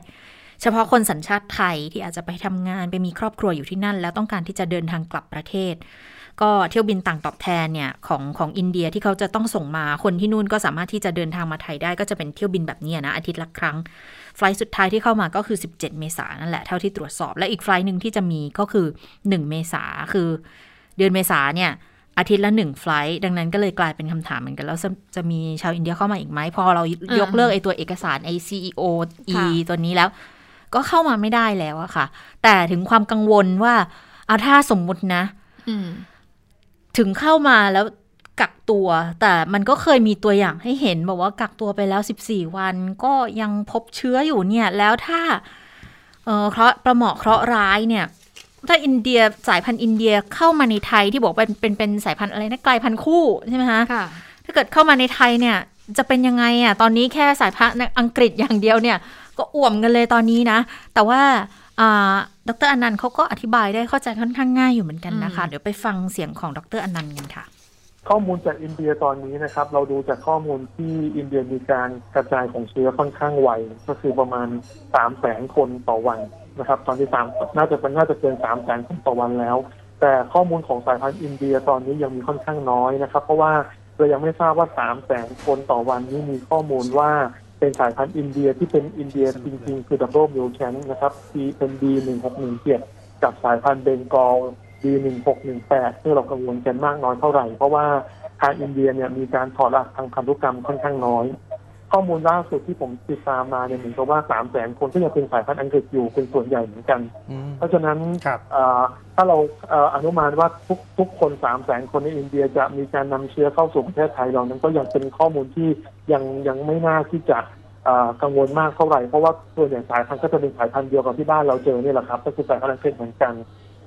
เฉพาะคนสัญชาติไทยที่อาจจะไปทำงานไปมีครอบครัวอยู่ที่นั่น แล้วต้องการที่จะเดินทางกลับประเทศ ก็เที่ยวบินต่างตอบแทนเนี่ยของของอินเดียที่เขาจะต้องส่งมาคนที่นู่นก็สามารถที่จะเดินทางมาไทยได้ก็จะเป็นเที่ยวบินแบบนี้นะอาทิตย์ละครั้งไฟล์สุดท้ายที่เข้ามาก็คือ 17 เมษายนนั่นแหละเท่าที่ตรวจสอบ และอีกไฟล์หนึ่งที่จะมีก็คือ 1 เมษาคือ เดือนเมษาเนี่ย อาทิตย์ละหนึ่งไฟลท์ดังนั้นก็เลยกลายเป็นคำถามเหมือนกัน แล้วจะจะมีชาวอินเดียเข้ามาอีกไหม พอเรายกเลิกไอตัวเอกสารไอ CEO E ค่ะตัวนี้แล้ว ก็เข้ามาไม่ได้แล้วอะค่ะ แต่ถึงความกังวลว่าเอาถ้าสมมุตินะอืมถึงเข้ามาแล้วกักตัว แต่มันก็เคยมีตัวอย่างให้เห็นบอกว่ากักตัวไปแล้ว 14 วัน ก็ยังพบเชื้ออยู่เนี่ย แล้วถ้า เออเคราะห์ประเหมาะเคราะห์ร้ายเนี่ย ถ้าอินเดียสายพันธุ์อินเดียเข้ามาในไทยที่บอกเป็นเป็นเป็นสายพันธุ์อะไรนะกลายพันธุ์คู่ใช่ไหมคะค่ะ ถ้าเกิดเข้ามาในไทยเนี่ยจะเป็นยังไงอะตอนนี้แค่สายพันธุ์อังกฤษอย่างเดียวเนี่ย ก็อ่วมกันเลยตอนนี้นะ แต่ว่าอ่าดรอนันต์เขาก็อธิบายได้เข้าใจค่อนข้างง่ายอยู่เหมือนกันนะคะอืมเดี๋ยวไปฟังเสียงของดรอนันต์กันค่ะ ข้อมูลจากอินเดียตอนนี้นะครับ เราดูจากข้อมูลที่อินเดียมีการกระจายของเชื้อค่อนข้างไวก็คือประมาณสามแสนคนต่อวัน นะครับตอนที่สามน่าจะเป็นน่าจะเกินสามแสนคนต่อวันแล้ว แต่ข้อมูลของสายพันธุ์อินเดียตอนนี้ยังมีค่อนข้างน้อยนะครับ เพราะว่าเรายังไม่ทราบว่าสามแสนคนต่อวันนี้มีข้อมูลว่าเป็นสายพันธุ์อินเดียที่เป็นอินเดียจริงๆ คือดับเบิลมิวแคนนะครับที่เป็น D หนึ่งหกหนึ่งเจ็ดกับสายพันธุ์เบงกอล D หนึ่งหกหนึ่งแปดซึ่งเรากังวลกันมากน้อยเท่าไหร่ เพราะว่าทางอินเดียเนี่ยมีการถอดรหัสทางพันธุกรรมค่อนข้างน้อย ข้อมูลล่าสุดที่ผมติดตามมาเนี่ยเหมือนกับว่าสามแสนคนก็ยังเป็นสายพันธุ์อังกฤษอยู่เป็นส่วนใหญ่เหมือนกัน เพราะฉะนั้นครับเอ่อถ้าเราเอ่ออนุมานว่าทุกทุกคนสามแสนคนในอินเดียจะมีการนำเชื้อเข้าสู่ประเทศไทยเรานั้นก็ยังเป็นข้อมูลที่ยังยังไม่น่าที่จะเอ่อกังวลมากเท่าไหร่เพราะว่าส่วนใหญ่สายพันธุ์ก็จะเป็นสายพันธุ์เดียวกับที่บ้านเราเจอนี่แหละครับก็คือสายพันธุ์อังกฤษเหมือนกัน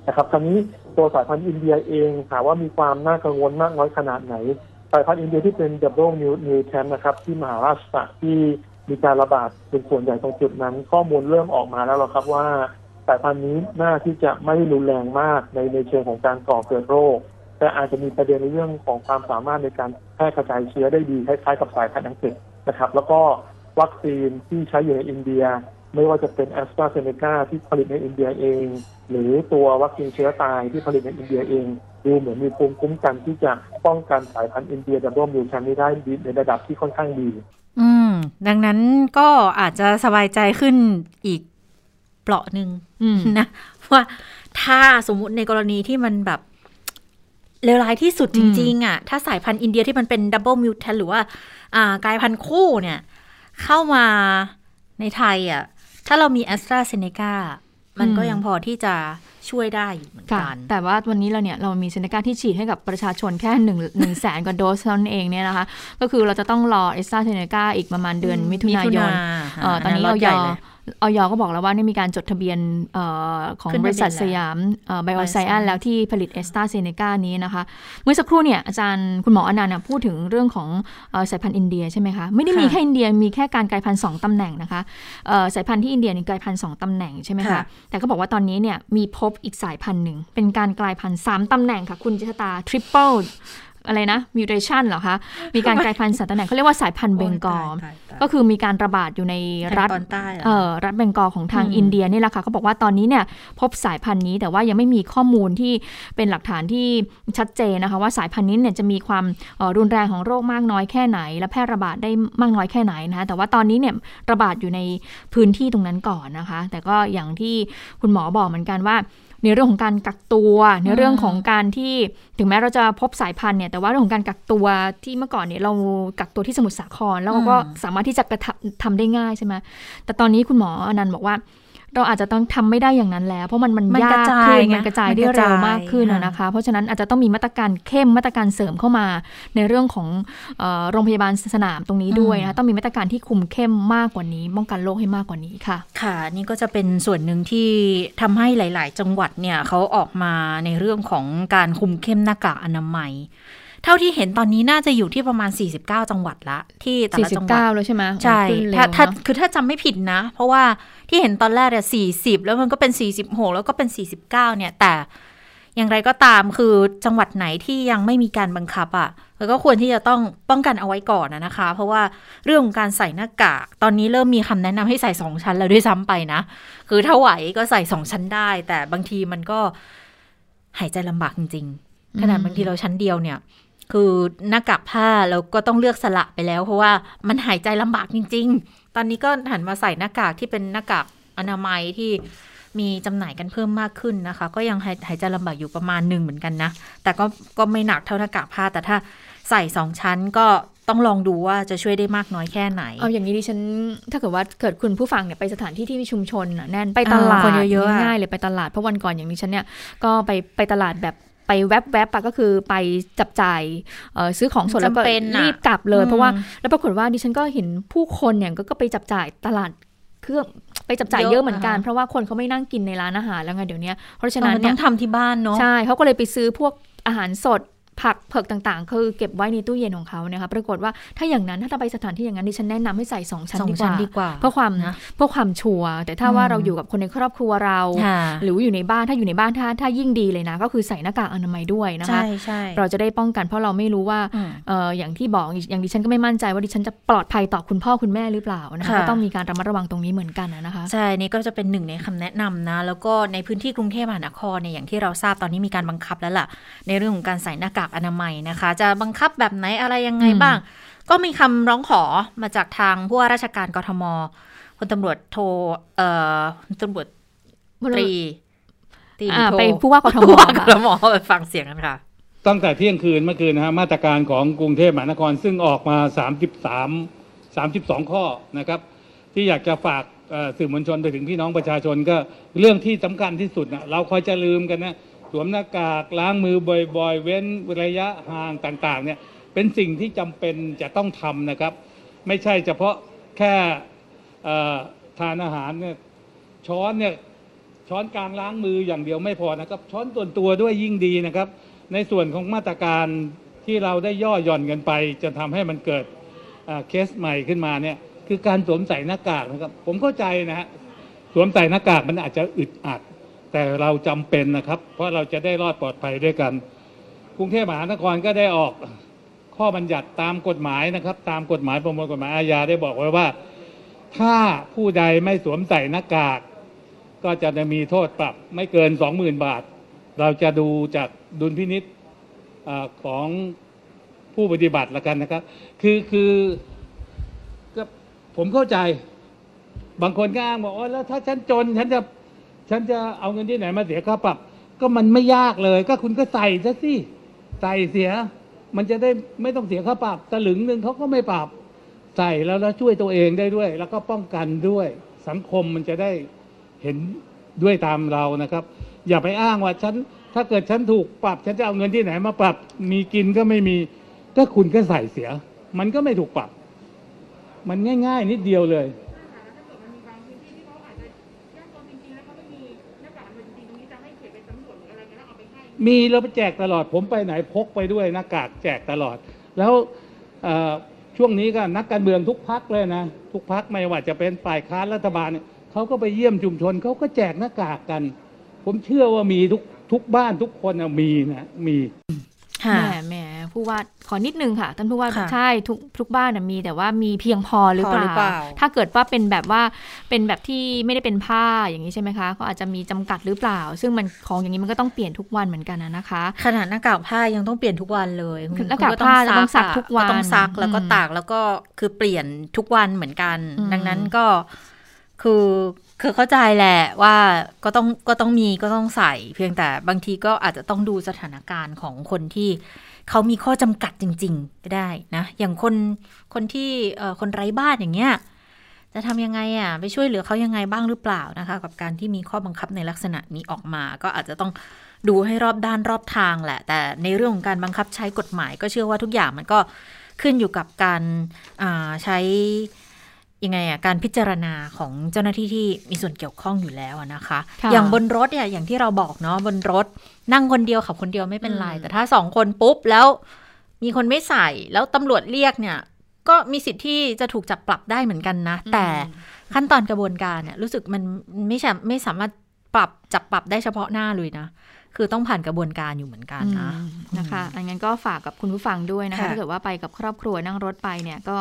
นะครับคราวนี้ตัวสายพันธุ์อินเดียเองถามว่ามีความน่ากังวลมากน้อยขนาดไหน สายพันธุ์อินเดียที่เป็น double mu- mutant นะครับ ที่มหาราษฏระที่มีการระบาดเป็นส่วนใหญ่ตรงจุดนั้น ข้อมูลเริ่มออกมาแล้วหรอครับว่าสายพันธุ์นี้น่าที่จะไม่รุนแรงมากในในเชิงของการก่อเกิดโรค แต่อาจจะมีประเด็นในเรื่องของความสามารถในการแพร่กระจายเชื้อได้ดีคล้ายๆกับสายพันธุ์อังกฤษนะครับ แล้วก็วัคซีนที่ใช้อยู่ในอินเดีย ไม่ว่าจะเป็นแอสตราเซเนกาที่ผลิตในอินเดียเอง หรือตัววัคซีนเชื้อตายที่ผลิตในอินเดียเอง ดูเหมือนมีภูมิคุ้มกันที่จะป้องกันสายพันธุ์อินเดีย double mutation นี้ได้ดีในระดับที่ค่อนข้างดี อืม ดังนั้นก็อาจจะสบายใจขึ้นอีกเปลาะหนึ่งอืมนะว่าถ้าสมมุติในกรณีที่มันแบบเลวร้ายที่สุดจริง ๆอะถ้าสายพันธุ์อินเดียที่มันเป็น double mutant หรือว่า อ่ากลายพันธุ์คู่เนี่ย เข้ามาในไทยอะถ้าเรามีแอสตราเซเนกา มันก็อืมยังพอที่จะช่วยได้อยู่เหมือนค่ะกัน แต่ว่าวันนี้เราเนี่ยเรามีเซเนกาที่ฉีดให้กับประชาชนแค่หนึ่งหนึ่งแสนกว่าโดสเท่านั้นเองเนี่ยนะคะ ก็คือเราจะต้องรอแอสตราเซเนกาอีกประมาณเดือนมิถุนายนเอ่อตอนนี้ล็อตอใหยญ่เลย ออยก็บอกแล้วว่านี่มีการจดทะเบียนเออของขึ้นทะเบียนบริษัทแล้วสยามไบโอไซแอน Bioscience แล้วที่ผลิตแอสตราเซเนกานี้นะคะ เมื่อสักครู่เนี่ยอาจารย์คุณหมออนันต์นะพูดถึงเรื่องของเอ่อสายพันธุ์อินเดียใช่ไหมคะ ไม่ได้มีค่ะแค่อินเดียมีแค่การกลายพันธุ์สองตำแหน่งนะคะเอ่อสายพันธุ์ที่อินเดียนี่กลายพันธุ์สองตำแหน่งใช่ไหมคะค่ะแต่ก็บอกว่าตอนนี้เนี่ยมีพบอีกสายพันธุ์หนึ่งเป็นการกลายพันธุ์สามตำแหน่งค่ะคุณจิตตา triple อะไรนะ mutation เหรอคะมีการกลายพันธุ์สัตว์ตะแหน่งเขาเรียกว่าสายพันธุ์เบงกอลตายตายก็คือมีการระบาดอยู่ในรัฐตอนใต้เหรอเอ่อรัฐเบงกอลของทางอืมอินเดียนี่แหละค่ะเขาบอกว่าตอนนี้เนี่ยพบสายพันธุ์นี้แต่ว่ายังไม่มีข้อมูลที่เป็นหลักฐานที่ชัดเจนนะคะว่าสายพันธุ์นี้เนี่ยจะมีความเอ่อรุนแรงของโรคมากน้อยแค่ไหน และแพร่ระบาดได้มากน้อยแค่ไหนนะคะแต่ว่าตอนนี้เนี่ยระบาดอยู่ในพื้นที่ตรงนั้นก่อนนะคะ แต่ก็อย่างที่คุณหมอบอกเหมือนกันว่า ในเรื่องของการกักตัว ในเรื่องของการที่ถึงแม้เราจะพบสายพันธุ์เนี่ยแต่ว่าเรื่องของการกักตัวที่เมื่อก่อนเนี่ยเรากักตัวที่สมุทรสาคร แล้วเราก็สามารถที่จะกระทำได้ง่ายใช่ไหมแต่ตอนนี้คุณหมออนันต์บอกว่า เราอาจจะต้องทำไม่ได้อย่างนั้นแล้ว เพราะมันมันมันยากระจายขึ้นไงมันกระจายมันได้กระจายเร็วมากขึ้นอะค่ะนะคะ เพราะฉะนั้นอาจจะต้องมีมาตรการเข้มมาตรการเสริมเข้ามา ในเรื่องของเอ่อโรงพยาบาลสนามตรงนี้ด้วยนะคะต้องมีมาตรการที่คุมเข้มมากกว่านี้ป้องกันโรคให้มากกว่านี้ค่ะ ค่ะ นี่ก็จะเป็นส่วนหนึ่งที่ทำให้หลาย ๆ จังหวัดเนี่ยเขาออกมาในเรื่องของการคุมเข้มหน้ากากอนามัย เท่าที่เห็นตอนนี้น่าจะอยู่ที่ประมาณ 49 จังหวัดละ ที่แต่ละจังหวัด49แล้วใช่ไหมใช่ขึ้นเร็วถ้าถ้าเนอะคือถ้าจำไม่ผิดนะ เพราะว่าที่เห็นตอนแรกเนี่ยสี่สิบแล้วมันก็เป็นสี่สิบหกแล้วก็เป็นสี่สิบเก้าเนี่ย แต่อย่างไรก็ตามคือจังหวัดไหนที่ยังไม่มีการบังคับอะ่ะแล้วก็ควรที่จะต้องป้องกันเอาไว้ก่อนนะนะคะ เพราะว่าเรื่องของการใส่หน้ากากตอนนี้เริ่มมีคำแนะนำให้ใส่สองชั้นแล้วด้วยซ้ำไปนะ คือถ้าไหวก็ใส่สองชั้นได้ แต่บางทีมันก็หายใจลำบากจริงๆขนาดบางทีเราชั้นเดียวเนี่ย คือหน้ากากผ้าเราก็ต้องเลือกสละไปแล้ว เพราะว่ามันหายใจลำบากจริง ๆ ตอนนี้ก็หันมาใส่หน้ากากที่เป็นหน้ากากอนามัยที่มีจำหน่ายกันเพิ่มมากขึ้นนะคะ ก็ยังหายหายใจลำบากอยู่ประมาณหนึ่งเหมือนกันนะ แต่ก็ก็ไม่หนักเท่าหน้ากากผ้า แต่ถ้าใส่สองชั้นก็ต้องลองดูว่าจะช่วยได้มากน้อยแค่ไหน เอาอย่างนี้ดิฉัน ถ้าเกิดว่าเกิดคุณผู้ฟังเนี่ยไปสถานที่ที่มีชุมชนน่ะแน่นไปตลาดอ่าคนเยอะๆอะง่ายๆเลยไปตลาดเพราะวันก่อนอย่างดิฉันเนี่ยก็ไปไปตลาดแบบ ไปแวบๆอะก็คือไปจับจ่ายเอ่อซื้อของสดแล้วก็จำเป็นอะรีบกลับเลยอืมเพราะว่าแล้วปรากฏว่าดิฉันก็เห็นผู้คนเนี่ยก็ก็ไปจับจ่ายตลาดเครื่องไปจับจ่ายเยอะเหมือนกัน เพราะว่าคนเขาไม่นั่งกินในร้านอาหารแล้วไงเดี๋ยวนี้เพราะฉะนั้นมันเนี่ต้ยองทำที่บ้านเนาะใช่เขาก็เลยไปซื้อพวกอาหารสด ผักเผือกต่างๆ คือเก็บไว้ในตู้เย็นของเขานะคะปรากฏว่าถ้าอย่างนั้นถ้าเราไปสถานที่อย่างนั้นดิฉันแนะนำให้ใส่สองชั้นสองดีกชั้นว่าดีกว่าเพื่อความนะเพื่อความชัวร์แต่ถ้าว่าอืมเราอยู่กับคนในครอบครัวเราค่ะหรืออยู่ในบ้านถ้าอยู่ในบ้านถ้าถ้ายิ่งดีเลยนะ ก็คือใส่หน้ากากอนามัยด้วยนะคะใช่ใช่เราจะได้ป้องกันเพราะเราไม่รู้ว่าอืมเอออย่างที่บอกอย่างดิฉันก็ไม่มั่นใจว่าดิฉันจะปลอดภัยต่อคุณพ่อคุณแม่หรือเปล่านะคะค่ะก็ต้องมีการระมัดระวังตรงนี้เหมือนกันนะคะใช่นี่ก็จะเป็นหนึ่งในคำแนะนำนะแล้วก็ในพื้นที่กรุงเทพมหานครเนี่ยอย่างที่เราทราบตอนนี้มีการบังคับแล้วล่ะในเรื่องของการใส่หน้ากากอนามัยนะคะ จะบังคับแบบไหนอะไรยังไงอืมบ้าง ก็มีคำร้องขอมาจากทางผู้ว่าราชการกทมพลตำรวจโทเอ่อพลตำรวจตรีตรีอ่าโทไปผู้ว่ากทมผู้ว่ากค่ะทมไปฟังเสียงกันค่ะ ตั้งแต่เที่ยงคืนเมื่อคืนนะฮะมาตรการของกรุงเทพมหานครซึ่งออกมา 33 32 ข้อนะครับ ที่อยากจะฝากเอ่อสื่อมวลชนไปถึงพี่น้องประชาชนก็เรื่องที่สำคัญที่สุดนะเราคอยจะลืมกันนะ สวมหน้ากากล้างมือบ่อยๆ เว้นระยะห่างต่างๆเนี่ยเป็นสิ่งที่จำเป็นจะต้องทำนะครับ ไม่ใช่เฉพาะแค่ทานอาหารเนี่ยช้อนเนี่ยช้อนกางล้างมืออย่างเดียวไม่พอนะครับ ช้อนตัวนตัวด้วยยิ่งดีนะครับ ในส่วนของมาตรการที่เราได้ย่อหย่อนกันไป จะทำให้มันเกิดเคสใหม่ขึ้นมาเนี่ยคือการสวมใส่หน้ากากนะครับ ผมเข้าใจนะฮะสวมใส่หน้ากากมันอาจจะอึดอัด แต่เราจำเป็นนะครับ เพราะเราจะได้รอดปลอดภัยด้วยกัน กรุงเทพมหานครก็ได้ออกข้อบัญญัติตามกฎหมายนะครับ ตามกฎหมายประมวลกฎหมายอาญาได้บอกไว้ว่า ถ้าผู้ใดไม่สวมใส่หน้ากาก ก็จะมีโทษปรับไม่เกิน 20,000 บาท เราจะดูจากดุลพินิษของผู้ปฏิบัติละกันนะครับ คือคือก็ผมเข้าใจ บางคนก็อ้างบอกว่าแล้วถ้าฉันจนฉันจะ ฉันจะเอาเงินที่ไหนมาเสียค่าปรับ ก็มันไม่ยากเลย ก็คุณก็ใส่ซะสิใส่เสีย มันจะได้ไม่ต้องเสียค่าปรับตะลึงหนึ่งเขาก็ไม่ปรับ ใส่แล้วแล้วช่วยตัวเองได้ด้วย แล้วก็ป้องกันด้วย สังคมมันจะได้เห็นด้วยตามเรานะครับ อย่าไปอ้างว่าฉันถ้าเกิดฉันถูกปรับ ฉันจะเอาเงินที่ไหนมาปรับ มีกินก็ไม่มีก็คุณก็ใส่เสีย มันก็ไม่ถูกปรับ มันง่าย ๆ นิดเดียวเลย มีเราไปแจกตลอด ผมไปไหนพกไปด้วยหน้ากากแจกตลอด แล้วช่วงนี้ก็นักการเมืองทุกพักเลยนะ ทุกพักไม่ว่าจะเป็นฝ่ายค้านรัฐบาลเนี่ยเขาก็ไปเยี่ยมชุมชนเขาก็แจกหน้ากากกัน ผมเชื่อว่ามีทุกทุกบ้านทุกคนมีนะมี แหมแหมผู้ว่าขอนิดนึงค่ะท่านผู้ว่าค่ะใช่ทุกทุกบ้านน่ะมีแต่ว่ามีเพียงพอหรือพอเปหรือเปล่าล่า ถ้าเกิดว่าเป็นแบบว่าเป็นแบบที่ไม่ได้เป็นผ้าอย่างนี้ใช่ไหมคะก็อาจจะมีจำกัดหรือเปล่า ซึ่งมันของอย่างนี้มันก็ต้องเปลี่ยนทุกวันเหมือนกันนะนะคะ ขนาดหน้ากากผ้ายังต้องเปลี่ยนทุกวันเลยคุณหน้ากากคุณผ้าจะต้องซักะทุกวันต้องซักแล้วก็อืมตากแล้วก็คือเปลี่ยนทุกวันเหมือนกันอืมดังนั้นก็ คือคือเข้าใจแหละว่าก็ต้องก็ต้องมีก็ต้องใส่ เพียงแต่บางทีก็อาจจะต้องดูสถานการณ์ของคนที่เขามีข้อจำกัดจริงๆก็ได้นะ อย่างคนคนที่คนไร้บ้านอย่างเงี้ยจะทำยังไงอะไปช่วยเหลือเขายังไงบ้างหรือเปล่านะคะ กับการที่มีข้อบังคับในลักษณะนี้ออกมา ก็อาจจะต้องดูให้รอบด้านรอบทางแหละ แต่ในเรื่องของการบังคับใช้กฎหมาย ก็เชื่อว่าทุกอย่างมันก็ขึ้นอยู่กับการใช้ ยังไงอะการพิจารณาของเจ้าหน้าที่ที่มีส่วนเกี่ยวข้องอยู่แล้วอะนะคะค่ะอย่างบนรถเนี่ยอย่างที่เราบอกเนาะบนรถนั่งคนเดียวขับคนเดียวไม่เป็นไรอืมแต่ถ้าสองคนปุ๊บแล้ว มีคนไม่ใส่แล้วตำรวจเรียกเนี่ย ก็มีสิทธิ์ที่จะถูกจับปรับได้เหมือนกันนะ แต่ขั้นตอนกระบวนการเนี่ยรู้สึกมันไม่ใช่ไม่สามารถปรับจับปรับได้เฉพาะหน้าเลยนะ คือต้องผ่านกระบวนการอยู่เหมือนกันนะอืมนะคะอันนั้นก็ฝากกับคุณผู้ฟังด้วยนะคะค่ะถ้าเกิดว่าไปกับครอบครัวนั่งรถไปเนี่ยก็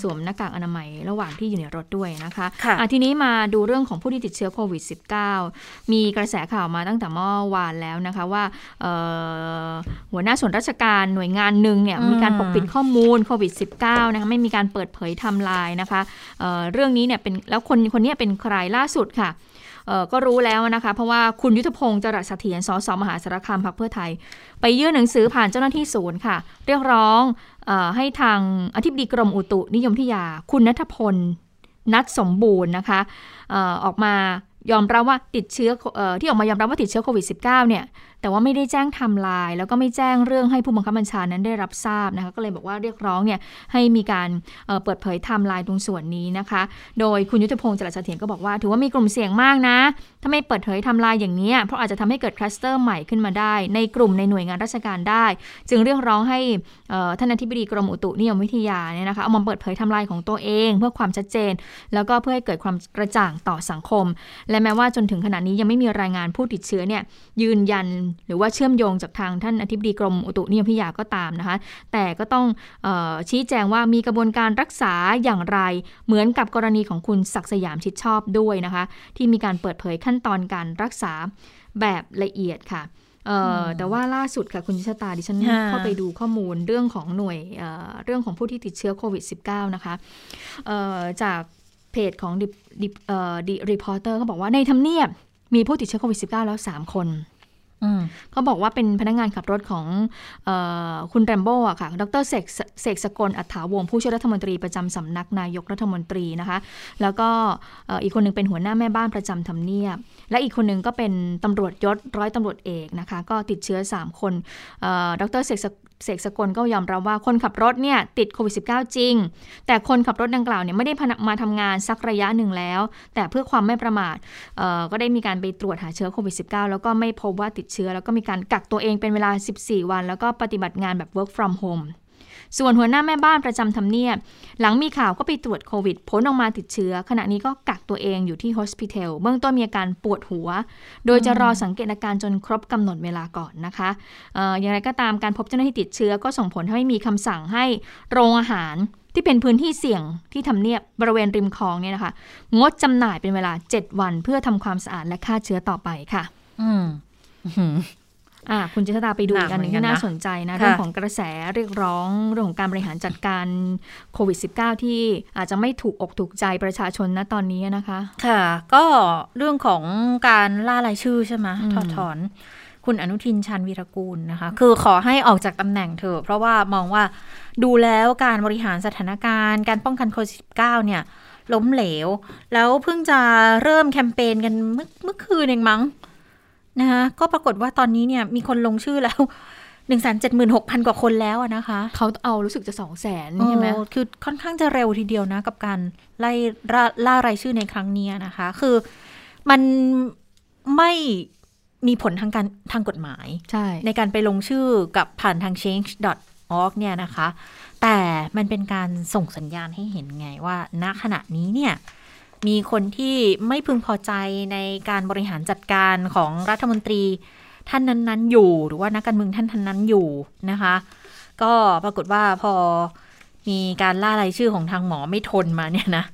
สวมหน้ากากอนามัยระหว่างที่อยู่ในรถด้วยนะคะค่ะอะทีนี้มาดูเรื่องของผู้ที่ติดเชื้อโควิด -19 มีกระแสข่าวมาตั้งแต่เมื่อวานแล้วนะคะว่าเอ่อหัวหน้าส่วนราชการหน่วยงานหนึ่งเนี่ยอืมมีการปกปิดข้อมูลโควิด -19 นะคะไม่มีการเปิดเผยไทำลายนะคะเอ่อเรื่องนี้เนี่ยเป็นแล้วคนคนเนี้ยเป็นใครล่าสุดค่ะเอ่อ ก็รู้แล้วนะคะ เพราะว่าคุณยุทธพงศ์จรัสเสถียรสสมหาสารคามพรรคเพื่อไทย ไปยื่นหนังสือผ่านเจ้าหน้าที่ศูนย์ค่ะ เรียกร้องออให้ทางอธิบดีกรมอุตุนิยมวิทยา คุณนัทพลนัทสมบูรณ์นะคะออออกมา ยอมรับว่าติดเชื้ออที่ออกมายอมรับว่าติดเชื้อโควิด -19 เนี่ย แต่ว่าไม่ได้แจ้งทำลาย แล้วก็ไม่แจ้งเรื่องให้ผู้บังคับบัญชานั้นได้รับทราบนะคะ ก็เลยบอกว่าเรียกร้องเนี่ยให้มีการเเปิดเผยทำลายตรงส่วนนี้นะคะ โดยคุณยุทธพงศ์จรัสเถียรก็บอกว่า ถือว่ามีกลุ่มเสี่ยงมากนะ ถ้าไม่เปิดเผยทำลายอย่างนี้เพราะอาจจะทำให้เกิดคลัสเตอร์ใหม่ขึ้นมาได้ ในกลุ่มในหน่วยงานราชการได้ จึงเรียกร้องให้ท่านอธิบดีกรมอุตุนิยมวิทยาเนี่ยนะคะเอามาเปิดเผยทำลายของตัวเอง เพื่อความชัดเจน แล้วก็เพื่อให้เกิดความกระจ่างต่อสังคม และแม้ว่าจนถึงขณะนี้ยังไม่มีรายงานผู้ติดเชื้อเนี่ยยืนยันหรือว่าเชื่อมโยงจากทางท่านอธิบดีกรมอุตุนิยมวิทยาก็ตามนะคะ แต่ก็ต้องออชี้แจงว่ามีกระบวนการรักษาอย่างไร เหมือนกับกรณีของคุณศักดิ์สยามชิดชอบด้วยนะคะ ที่มีการเปิดเผยขั้นตอนการรักษาแบบละเอียดค่ะเอ่ออแต่ว่าล่าสุดค่ะคุณชะตาดิฉันค่ะเข้าไปดูข้อมูลเรื่องของหน่วยเอ่อเรื่องของผู้ที่ติดเชื้อโควิด -19 นะคะเอ่อจากเพจของ The The เอ่อ The Reporters เขาบอกว่าในทำเนียบมีผู้ติดเชื้อโควิด -19 แล้ว 3 คนอืม เขาบอกว่าเป็นพนักงานขับรถของออคุณแรมโบ้อะค่ะ ดรเสกเสกสกลอัตถาวงศ์ผู้ช่วยรัฐมนตรีประจำสำนักนายกรัฐมนตรีนะคะ แล้วก็อีกคนหนึงเป็นหัวหน้าแม่บ้านประจำทำเนียบ และอีกคนหนึงก็เป็นตำรวจยศร้อยตำรวจเอกนะคะ ก็ติดเชื้อ 3 คนดรเสก เสกสกลก็ยอมรับว่าคนขับรถเนี่ยติดโควิด -19 จริง แต่คนขับรถดังกล่าวเนี่ยไม่ได้พนักมาทำงานสักระยะหนึ่งแล้ว แต่เพื่อความไม่ประมาทก็ได้มีการไปตรวจหาเชื้อโควิด -19 แล้วก็ไม่พบว่าติดเชื้อ แล้วก็มีการกักตัวเองเป็นเวลา 14 วัน แล้วก็ปฏิบัติงานแบบ work from home ส่วนหัวหน้าแม่บ้านประจำทำเนียบ หลังมีข่าวก็ไปตรวจโควิดผลออกมาติดเชื้อ ขณะนี้ก็กักตัวเองอยู่ที่ hospital เบื้องต้นมีอาการปวดหัว โดยจะรอสังเกตอาการจนครบกำหนดเวลาก่อนนะคะเอ่ออย่างไรก็ตามการพบเจ้าหน้าที่ติดเชื้อก็ส่งผลให้มีคำสั่งให้โรงอาหารที่เป็นพื้นที่เสี่ยงที่ทำเนียบบริเวณริมคลองเนี่ยนะคะงดจำหน่ายเป็นเวลา 7 วันเพื่อทำความสะอาดและฆ่าเชื้อต่อไปค่ะ อืม อื้อหืออ่าคุณจิตตาไปดูหนัอีกกอันหนึ่งเหมือนกันที่น่านะสนใจนะค่ะเรื่องของกระแสเรียกร้องเรื่องของการบริหารจัดการโควิด -19 ที่อาจจะไม่ถูกอกถูกใจประชาชนนะตอนนี้นะคะ ค่ะ ก็เรื่องของการล่ารายชื่อใช่ไหมอืมถอดถอนคุณอนุทินชันวีรกูลนะคะ คือขอให้ออกจากตำแหน่งเถอะเพราะว่ามองว่าดูแล้วการบริหารสถานการณ์ การป้องกันโควิด -19 เนี่ยล้มเหลว แล้วเพิ่งจะเริ่มแคมเปญกันเมื่อเมื่อคืนเองมั้ง นะคะก็ปรากฏว่าตอนนี้เนี่ยมีคนลงชื่อแล้วหนึ่งแสนเจ็ดหมื่นหกพันกว่าคนแล้วอะนะคะ เขาเอารู้สึกจะสองแสนใช่ไหมโอ้คือค่อนข้างจะเร็วทีเดียวนะ กับการไล่ล่าล่ารายชื่อในครั้งเนี้ยนะคะ คือมันไม่มีผลทางการทางกฎหมายใช่ในการไปลงชื่อกับผ่านทาง change.org เนี่ยนะคะ แต่มันเป็นการส่งสัญญาณให้เห็นไงว่าณขณะนี้เนี่ย มีคนที่ไม่พึงพอใจในการบริหารจัดการของรัฐมนตรีท่านนั้นๆ อยู่ หรือว่านักการเมืองท่านท่านนั้นอยู่นะคะ ก็ปรากฏว่าพอมีการล่ารายชื่อของทางหมอไม่ทนมาเนี่ยนะ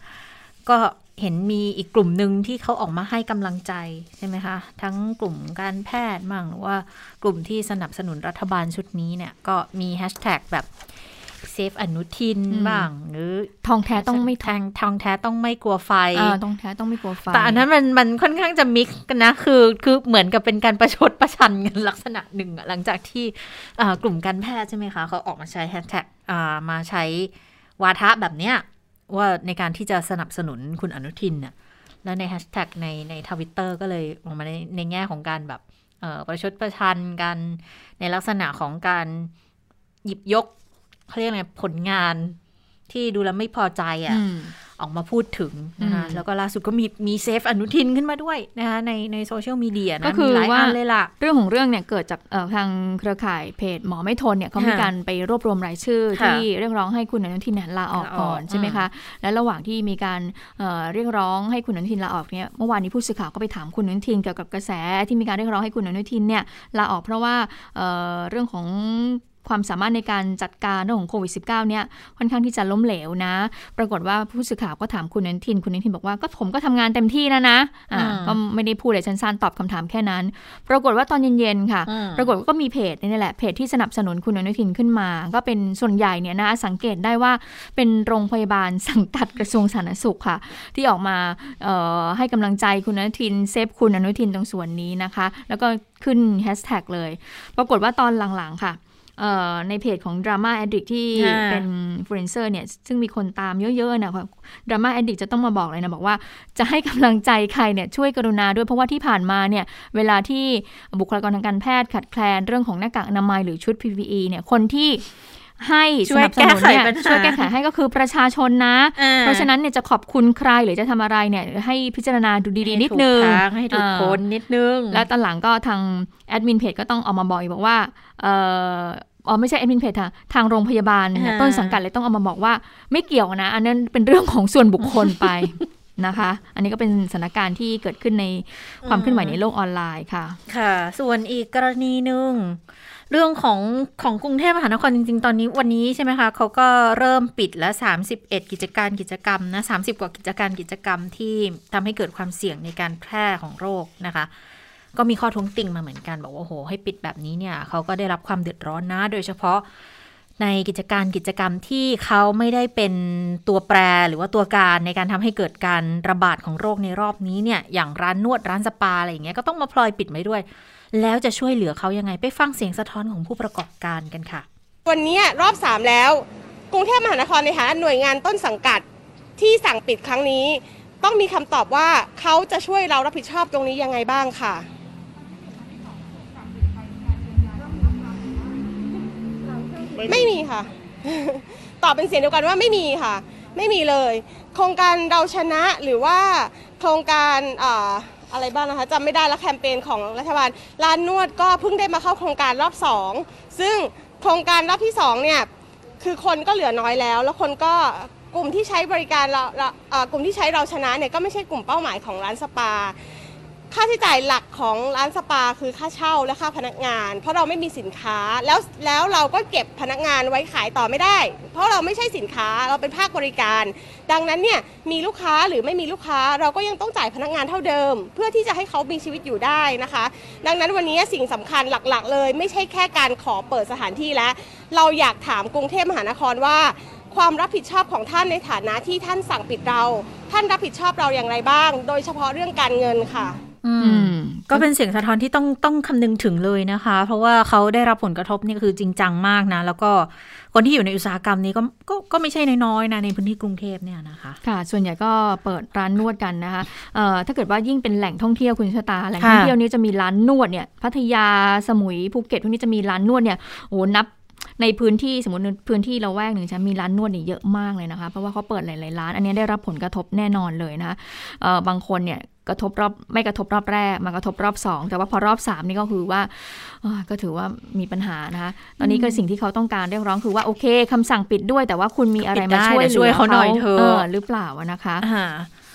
ก็เห็นมีอีกกลุ่มหนึ่งที่เขาออกมาให้กำลังใจใช่ไหมคะ ทั้งกลุ่มการแพทย์มั่งหรือว่ากลุ่มที่สนับสนุนรัฐบาลชุดนี้เนี่ย ก็มีแฮชแท็กแบบ save อนุทินอืมบ้าง หรือทองแท้ต้องไม่แทงทองแท้ต้องไม่กลัวไฟอ่าทองแท้ต้องไม่กลัวไฟ แต่อันนั้นมันมันค่อนข้างจะ mix กันนะคือคือเหมือนกับเป็นการประชดประชันกันลักษณะหนึ่งอะหลังจากที่อ่ากลุ่มการแพทย์ใช่ไหมคะเขาออกมาใช้แฮชแท็กอ่ามาใช้วาทะแบบเนี้ยว่าในการที่จะสนับสนุนคุณอนุทินน่ะแล้วในแฮชแท็กในในทวิตเตอร์ก็เลยออกมาในในแง่ของการแบบเอ่อประชดประชันกันในลักษณะของการหยิบยก เขาเรียกอะไรผลงานที่ดูแล้วไม่พอใจอะอืมออกมาพูดถึงนะคะอืมแล้วก็ล่าสุดก็มีมีเซฟอนุทินขึ้นมาด้วยนะคะในในโซเชียลมีเดียนะก็คือมีหลายว่าอันเลยล่ะเรื่องของเรื่องเนี่ยเกิดจากเอ่อทางเครือข่ายเพจหมอไม่ทนเนี่ยเขามีค่ะการไปรวบรวมรายชื่อค่ะที่เรียกร้องให้คุณอนุทินเนี่ยลาออกลาออกก่อนใช่ไหมอืมคะและระหว่างที่มีการเอ่อเรียกร้องให้คุณอนุทินลาออกเนี่ยเมื่อวานนี้ผู้สื่อข่าวก็ไปถามคุณอนุทินเกี่ยวกับกระแสที่มีการเรียกร้องให้คุณอนุทินเนี่ยลาออกเพราะว่าเอ่อเรื่องของ ความสามารถในการจัดการเรื่องของโควิด -19 เนี่ยค่อนข้างที่จะล้มเหลวนะ ปรากฏว่าผู้สื่อข่าวก็ถามคุณอนุทิน คุณอนุทินบอกว่าก็ผมก็ทำงานเต็มที่แล้วนะอ่าอืมก็ไม่ได้พูดอะไรสั้นๆตอบคำถามแค่นั้น ปรากฏว่าตอนเย็นๆค่ะอืมปรากฏว่าก็มีเพจนี่แหละเพจที่สนับสนุนคุณอนุทินขึ้นมา ก็เป็นส่วนใหญ่เนี่ยนะสังเกตได้ว่าเป็นโรงพยาบาลสังกัดกระทรวงสาธารณสุขค่ะ ที่ออกมาเอ่อให้กำลังใจคุณอนุทิน save คุณอนุทินตรงส่วนนี้นะคะ แล้วก็ขึ้นแฮชแท็กเลย ปรากฏว่าตอนหลังๆค่ะเอ่อ ในเพจของ Drama Addict ที่ค่ะเป็นอินฟลูเอนเซอร์เนี่ยซึ่งมีคนตามเยอะๆนะคะ Drama Addict จะต้องมาบอกเลยนะ บอกว่าจะให้กำลังใจใครเนี่ยช่วยกรุณาด้วยเพราะว่าที่ผ่านมาเนี่ยเวลาที่บุคลากรทางการแพทย์ขาดแคลนเรื่องของหน้ากากอนามัยหรือชุด PPE เนี่ยคนที่ ให้สนับสนุนเนี่ยช่วยแก้ไขปัญหาช่วยแก้ไขให้ก็คือประชาชนนะอ่าเพราะฉะนั้นเนี่ยจะขอบคุณใครหรือจะทำอะไรเนี่ยให้พิจารณาดูดีๆนิดนึงให้ถูกทางให้ถูกคนนิดนึง แล้วตอนหลังก็ทางแอดมินเพจก็ต้องออกมาบอกอีกบอกว่าเอออ๋อไม่ใช่แอดมินเพจค่ะทางโรงพยาบาลเนี่ยอ่าต้นสังกัดเลยต้องเอามาบอกว่าไม่เกี่ยวนะ อันนั้นเป็นเรื่องของส่วนบุคคลไปนะคะ อันนี้ก็เป็นสถานการณ์ที่เกิดขึ้นในความเคลื่อนไหวในโลกออนไลน์ค่ะ ค่ะ ส่วนอีกกรณีหนึ่ง เรื่องของของกรุงเทพมหานครจริง ๆ ตอนนี้วันนี้ใช่ไหมคะเขาก็เริ่มปิดแล้ว 31 กิจการกิจกรรมนะ30 กว่ากิจการกิจกรรมที่ทำให้เกิดความเสี่ยงในการแพร่ของโรคนะคะ ก็มีข้อท้วงติงมาเหมือนกัน บอกว่าโหให้ปิดแบบนี้เนี่ยเขาก็ได้รับความเดือดร้อนนะ โดยเฉพาะในกิจการกิจกรรมที่เขาไม่ได้เป็นตัวแปรหรือว่าตัวการในการทำให้เกิดการระบาดของโรคในรอบนี้เนี่ยอย่างร้านนวดร้านสปาอะไรอย่างเงี้ยก็ต้องมาพลอยปิดไว้ด้วย แล้วจะช่วยเหลือเขายังไงไปฟังเสียงสะท้อนของผู้ประกอบการกันค่ะ วันนี้รอบ 3 แล้ว กรุงเทพมหานครในฐานะหน่วยงานต้นสังกัดที่สั่งปิดครั้งนี้ ต้องมีคำตอบว่าเขาจะช่วยเรารับผิดชอบตรงนี้ยังไงบ้างค่ะไม่มีค่ะ ตอบเป็นเสียงเดียวกันว่าไม่มีค่ะ ไม่มีเลย โครงการเราชนะหรือว่าโครงการ อะไรบ้างนะคะจำไม่ได้แล้วแคมเปญของรัฐบาล ร้านนวดก็เพิ่งได้มาเข้าโครงการรอบสองซึ่งโครงการรอบที่สองเนี่ยคือคนก็เหลือน้อยแล้ว แล้วคนก็กลุ่มที่ใช้บริการเราเราเอ่อกลุ่มที่ใช้เราชนะเนี่ยก็ไม่ใช่กลุ่มเป้าหมายของร้านสปา ค่าใช้จ่ายหลักของร้านสปาคือค่าเช่าและค่าพนักงาน เพราะเราไม่มีสินค้าแล้วแล้วเราก็เก็บพนักงานไว้ขายต่อไม่ได้ เพราะเราไม่ใช่สินค้าเราเป็นภาคบริการ ดังนั้นเนี่ยมีลูกค้าหรือไม่มีลูกค้าเราก็ยังต้องจ่ายพนักงานเท่าเดิม เพื่อที่จะให้เขามีชีวิตอยู่ได้นะคะ ดังนั้นวันนี้สิ่งสำคัญหลักๆ เลย ไม่ใช่แค่การขอเปิดสถานที่แล้วเราอยากถามกรุงเทพมหานครว่าความรับผิดชอบของท่านในฐานะที่ท่านสั่งปิดเรา ท่านรับผิดชอบเราอย่างไรบ้าง โดยเฉพาะเรื่องการเงินค่ะ ก็เป็นเสียงสะท้อนที่ต้องต้องคำนึงถึงเลยนะคะ เพราะว่าเขาได้รับผลกระทบนี่คือจริงจังมากนะ แล้วก็คนที่อยู่ในอุตสาหกรรมนี้ก็ก็ก็ไม่ใช่น้อยๆนะในพื้นที่กรุงเทพเนี่ยนะคะ ค่ะ ส่วนใหญ่ก็เปิดร้านนวดกันนะคะเอ่อถ้าเกิดว่ายิ่งเป็นแหล่งท่องเที่ยวคุณชะตา แหล่งท่องเที่ยวนี้จะมีร้านนวดเนี่ยพัทยาสมุยภูเก็ตพวกนี้จะมีร้านนวดเนี่ยโอ้นับในพื้นที่สมมติพื้นที่เราแวกหนึ่งจะมีร้านนวดเนี่ยเยอะมากเลยนะคะ เพราะว่าเขาเปิดหลายๆร้าน อันนี้ได้รับผลกระทบแน่นอนเลยนะคะเอ่อบางคนเนี่ย กระทบรอบไม่กระทบรอบแรก มากระทบรอบสองแต่ว่าพอรอบสามนี่ก็คือว่าเอ่อก็ถือว่ามีปัญหานะคะตอนนี้ก็สิ่งที่เขาต้องการเรียกร้องคือว่าโอเคคำสั่งปิดด้วย แต่ว่าคุณมีอะไรมาช่วยปิดได้แต่ช่วยเขาหน่อยเถอะหรือเปล่าอะนะคะอ่า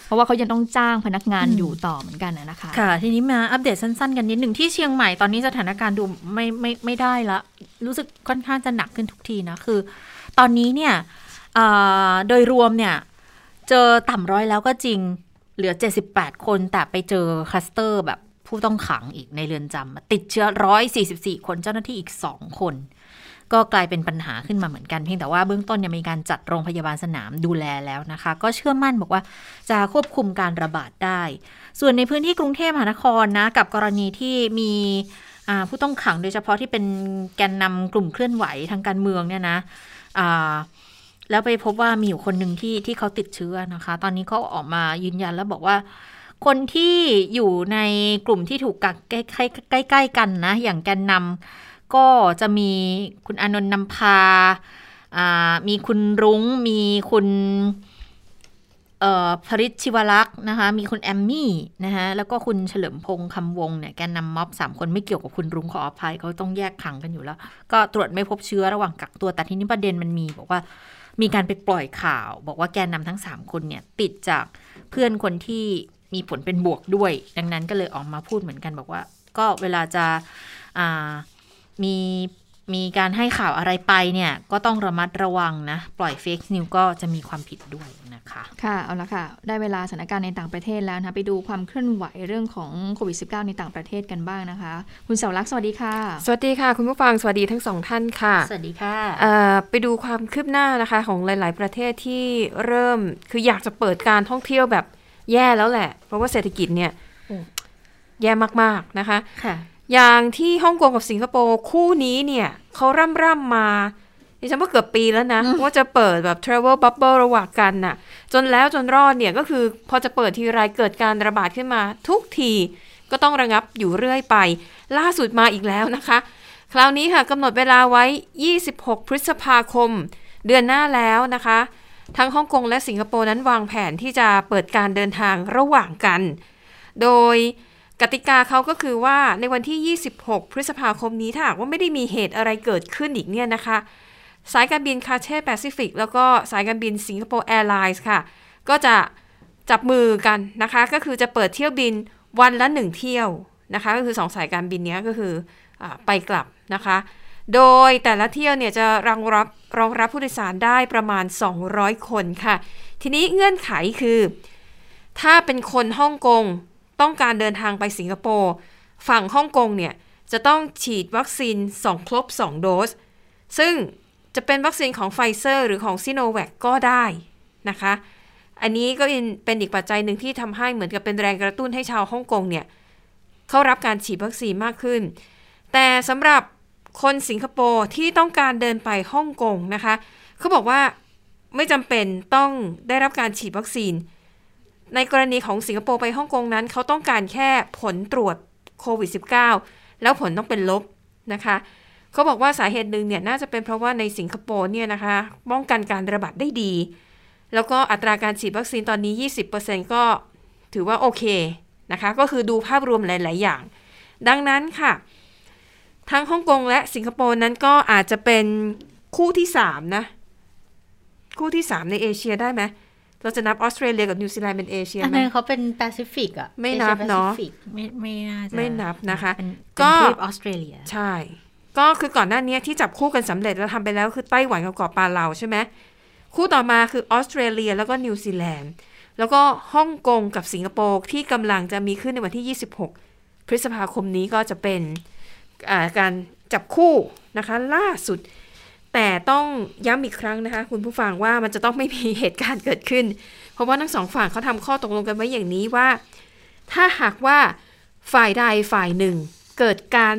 เพราะว่าเขายังต้องจ้างพนักงานอืมอยู่ต่อเหมือนกันนะนะคะ ค่ะ ทีนี้มาอัปเดตสั้นๆ กันนิดหนึ่งที่เชียงใหม่ตอนนี้สถานการณ์ดูไม่ไม่ไม่ได้ละ รู้สึกค่อนข้างจะหนักขึ้นทุกทีนะคือ ตอนนี้เนี่ยอ่าโดยรวมเนี่ย เจอต่ำร้อยแล้วก็จริง เหลือ 78 คนแต่ไปเจอคลัสเตอร์แบบผู้ต้องขังอีกในเรือนจำติดเชื้อ 144 คนเจ้าหน้าที่อีก 2 คน ก็กลายเป็นปัญหาขึ้นมาเหมือนกัน เพียงแต่ว่าเบื้องต้นยังมีการจัดโรงพยาบาลสนามดูแลแล้วนะคะ ก็เชื่อมั่นบอกว่าจะควบคุมการระบาดได้ ส่วนในพื้นที่กรุงเทพมหานครนะ กับกรณีที่มีผู้ต้องขังโดยเฉพาะที่เป็นแกนนำกลุ่มเคลื่อนไหวทางการเมืองเนี่ยนะอ่า แล้วไปพบว่ามีอยู่คนหนึ่งที่ที่เขาติดเชื้อนะคะ ตอนนี้เขาออกมายืนยันแล้วบอกว่า คนที่อยู่ในกลุ่มที่ถูกกักใกล้ใกล้กันนะ อย่างแกนนำก็จะมีคุณอนนท์นำพาามีคุณรุง้ง มีคุณพริชชิวลักษ์นะคะ มีคุณแอมมี่นะคะแล้วก็คุณเฉลิมพงษ์คำวงเนี่ยแกนนำม็อบสามคนไม่เกี่ยวกับคุณรุ้งขออภัยเขาต้องแยกขังกันอยู่แล้ว ก็ตรวจไม่พบเชื้อระหว่างกักตัวแต่ทีนี้ประเด็นมันมีบอกว่า มีการไปปล่อยข่าว บอกว่าแกนนำทั้ง 3 คนเนี่ยติดจากเพื่อนคนที่มีผลเป็นบวกด้วย ดังนั้นก็เลยออกมาพูดเหมือนกันบอกว่า ก็เวลาจะามี มีการให้ข่าวอะไรไปเนี่ย ก็ต้องระมัดระวังนะ ปล่อยเฟกซ์นิวก็จะมีความผิดด้วยนะคะ ค่ะ เอาละค่ะ ได้เวลาสถานการณ์ในต่างประเทศแล้วนะคะไปดูความเคลื่อนไหวเรื่องของโควิด -19 ในต่างประเทศกันบ้างนะคะ คุณเสาวรักษ์สวัสดีค่ะ สวัสดีค่ะ คุณผู้ฟังสวัสดีทั้งสองท่านค่ะ สวัสดีค่ะเอ่อไปดูความคืบหน้านะคะของหลาย ๆ ประเทศที่เริ่มคืออยากจะเปิดการท่องเที่ยวแบบแย่แล้วแหละ เพราะว่าเศรษฐกิจเนี่ยโอ้แย่มาก ๆ นะคะ ค่ะ อย่างที่ฮ่องกงกับสิงคโปร์คู่นี้เนี่ยเขาร่ำร่ำมาดิฉันว่าเกือบปีแล้วนะ ว่าจะเปิดแบบ travel bubble ระหว่างกันน่ะ จนแล้วจนรอดเนี่ยก็คือพอจะเปิดทีไรเกิดการระบาดขึ้นมา ทุกทีก็ต้องระงับอยู่เรื่อยไป ล่าสุดมาอีกแล้วนะคะ คราวนี้ค่ะกำหนดเวลาไว้ 26 พฤษภาคม เดือนหน้าแล้วนะคะ ทั้งฮ่องกงและสิงคโปร์นั้นวางแผนที่จะเปิดการเดินทางระหว่างกัน โดย กติกาเขาก็คือว่าในวันที่ 26 พฤษภาคมนี้ถ้าหากว่าไม่ได้มีเหตุอะไรเกิดขึ้นอีกเนี่ยนะคะ สายการบินคาเธ่ย์แปซิฟิกแล้วก็สายการบินสิงคโปร์แอร์ไลน์ค่ะ ก็จะจับมือกันนะคะ ก็คือจะเปิดเที่ยวบินวันละหนึ่งเที่ยวนะคะ ก็คือสองสายการบินนี้ก็คืออไปกลับนะคะ โดยแต่ละเที่ยวเนี่ยจะรองรับรองรับผู้โดยสารได้ประมาณ 200 คนค่ะ ทีนี้เงื่อนไขคือ ถ้าเป็นคนฮ่องกง ต้องการเดินทางไปสิงคโปร์ฝั่งฮ่องกงเนี่ยจะต้องฉีดวัคซีน 2 ครบ 2 โดส ซึ่งจะเป็นวัคซีนของไฟเซอร์หรือของซิโนแวคก็ได้นะคะ อันนี้ก็เป็นอีกปัจจัยหนึ่งที่ทำให้เหมือนกับเป็นแรงกระตุ้นให้ชาวฮ่องกงเนี่ยเข้ารับการฉีดวัคซีนมากขึ้น แต่สำหรับคนสิงคโปร์ที่ต้องการเดินไปฮ่องกงนะคะ เขาบอกว่าไม่จำเป็นต้องได้รับการฉีดวัคซีน ในกรณีของสิงคโปร์ไปฮ่องกงนั้น เขาต้องการแค่ผลตรวจโควิด -19 แล้วผลต้องเป็นลบนะคะเขาบอกว่าสาเหตุหนึ่งเนี่ยน่าจะเป็นเพราะว่าในสิงคโปร์เนี่ยนะคะป้องกันการระบาดได้ดี แล้วก็อัตราการฉีดวัคซีนตอนนี้ 20%ก็ถือว่าโอเคนะคะ ก็คือดูภาพรวมหลาย ๆ อย่าง ดังนั้นค่ะ ทั้งฮ่องกงและสิงคโปร์นั้นก็อาจจะเป็นคู่ที่ 3 นะ คู่ที่ 3 ในเอเชียได้ไหม เราจะนับออสเตรเลียกับนิวซีแลนด์เป็นเอเชียอันไหมนั้นเขาเป็นแปซิฟิกอะไม่นับเนอะ Asia Pacific ไม่ไม่น่าจะไม่นับนะคะเป็นก็เป็นทวีปออสเตรเลียใช่ ก็คือก่อนหน้านี้ที่จับคู่กันสำเร็จแล้วทำไปแล้วคือไต้หวันกับเกาะปาเลาใช่ไหมคู่ต่อมาคือออสเตรเลียแล้วก็นิวซีแลนด์แล้วก็ฮ่องกงกับสิงคโปร์ที่กำลังจะมีขึ้นในวันที่ 26 พฤษภาคมนี้ก็จะเป็นอ่าการจับคู่นะคะ ล่าสุด แต่ต้องย้ำอีกครั้งนะคะ คุณผู้ฟังว่ามันจะต้องไม่มีเหตุการณ์เกิดขึ้น เพราะว่าทั้งสองฝั่งเขาทำข้อตกลงกันไว้อย่างนี้ว่า ถ้าหากว่าฝ่ายใดฝ่ายหนึ่ง เกิดการ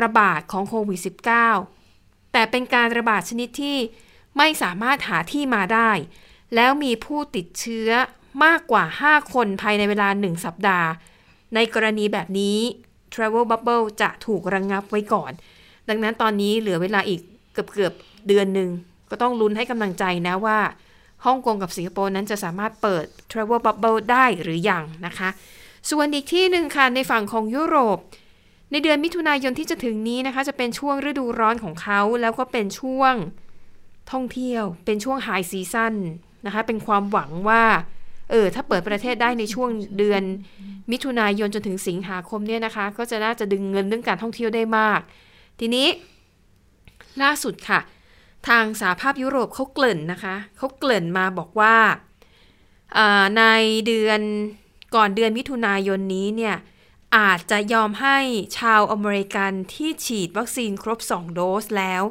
ระบาดของโควิด -19 แต่เป็นการระบาดชนิดที่ไม่สามารถหาที่มาได้ แล้วมีผู้ติดเชื้อมากกว่า 5 คนภายในเวลา 1 สัปดาห์ ในกรณีแบบนี้ Travel Bubble จะถูกระงงับไว้ก่อน ดังนั้นตอนนี้เหลือเวลาอีกเกือบเกือบ เดือนหนึ่งก็ต้องลุ้นให้กำลังใจนะว่าฮ่องกงกับสิงคโปร์นั้นจะสามารถเปิด Travel Bubble ได้หรือยังนะคะ ส่วนอีกที่หนึ่งค่ะในฝั่งของยุโรป ในเดือนมิถุนายนที่จะถึงนี้นะคะ จะเป็นช่วงฤดูร้อนของเขา แล้วก็เป็นช่วงท่องเที่ยว เป็นช่วงไฮซีซั่นนะคะ เป็นความหวังว่าเออถ้าเปิดประเทศได้ในช่วงเดือนมิถุนายนจนถึงสิงหาคมเนี่ยนะคะ ก็จะน่าจะดึงเงินเรื่องการท่องเที่ยวได้มาก ทีนี้ล่าสุดค่ะ ทางสาภาพยุโรปเขาเกริ่นนะคะเขาเกริ่นมาบอกว่าในเดือนก่อนเดือนมิถุนายนนี้เนี่ยอาจจะยอมให้ชาวอเมริกันที่ฉีดวัคซีนครบ 2 โดสแล้ว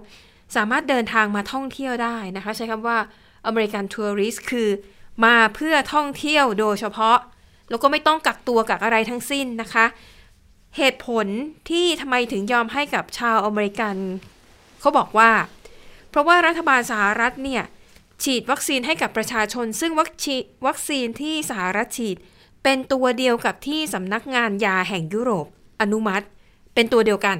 สามารถเดินทางมาท่องเที่ยวได้นะคะ ใช้คำว่าอเมริกันทัวริสคือมาเพื่อท่องเที่ยวโดยเฉพาะ แล้วก็ไม่ต้องกักตัวกักอะไรทั้งสิ้นนะคะ เหตุผลที่ทำไมถึงยอมให้กับชาวอเมริกัน เขาบอกว่า เพราะว่ารัฐบาลสหรัฐเนี่ยฉีดวัคซีนให้กับประชาชน ซึ่งวัคซีวัคซีนที่สหรัฐฉีด เป็นตัวเดียวกับที่สำนักงานยาแห่งยุโรป อนุมัติ เป็นตัวเดียวกัน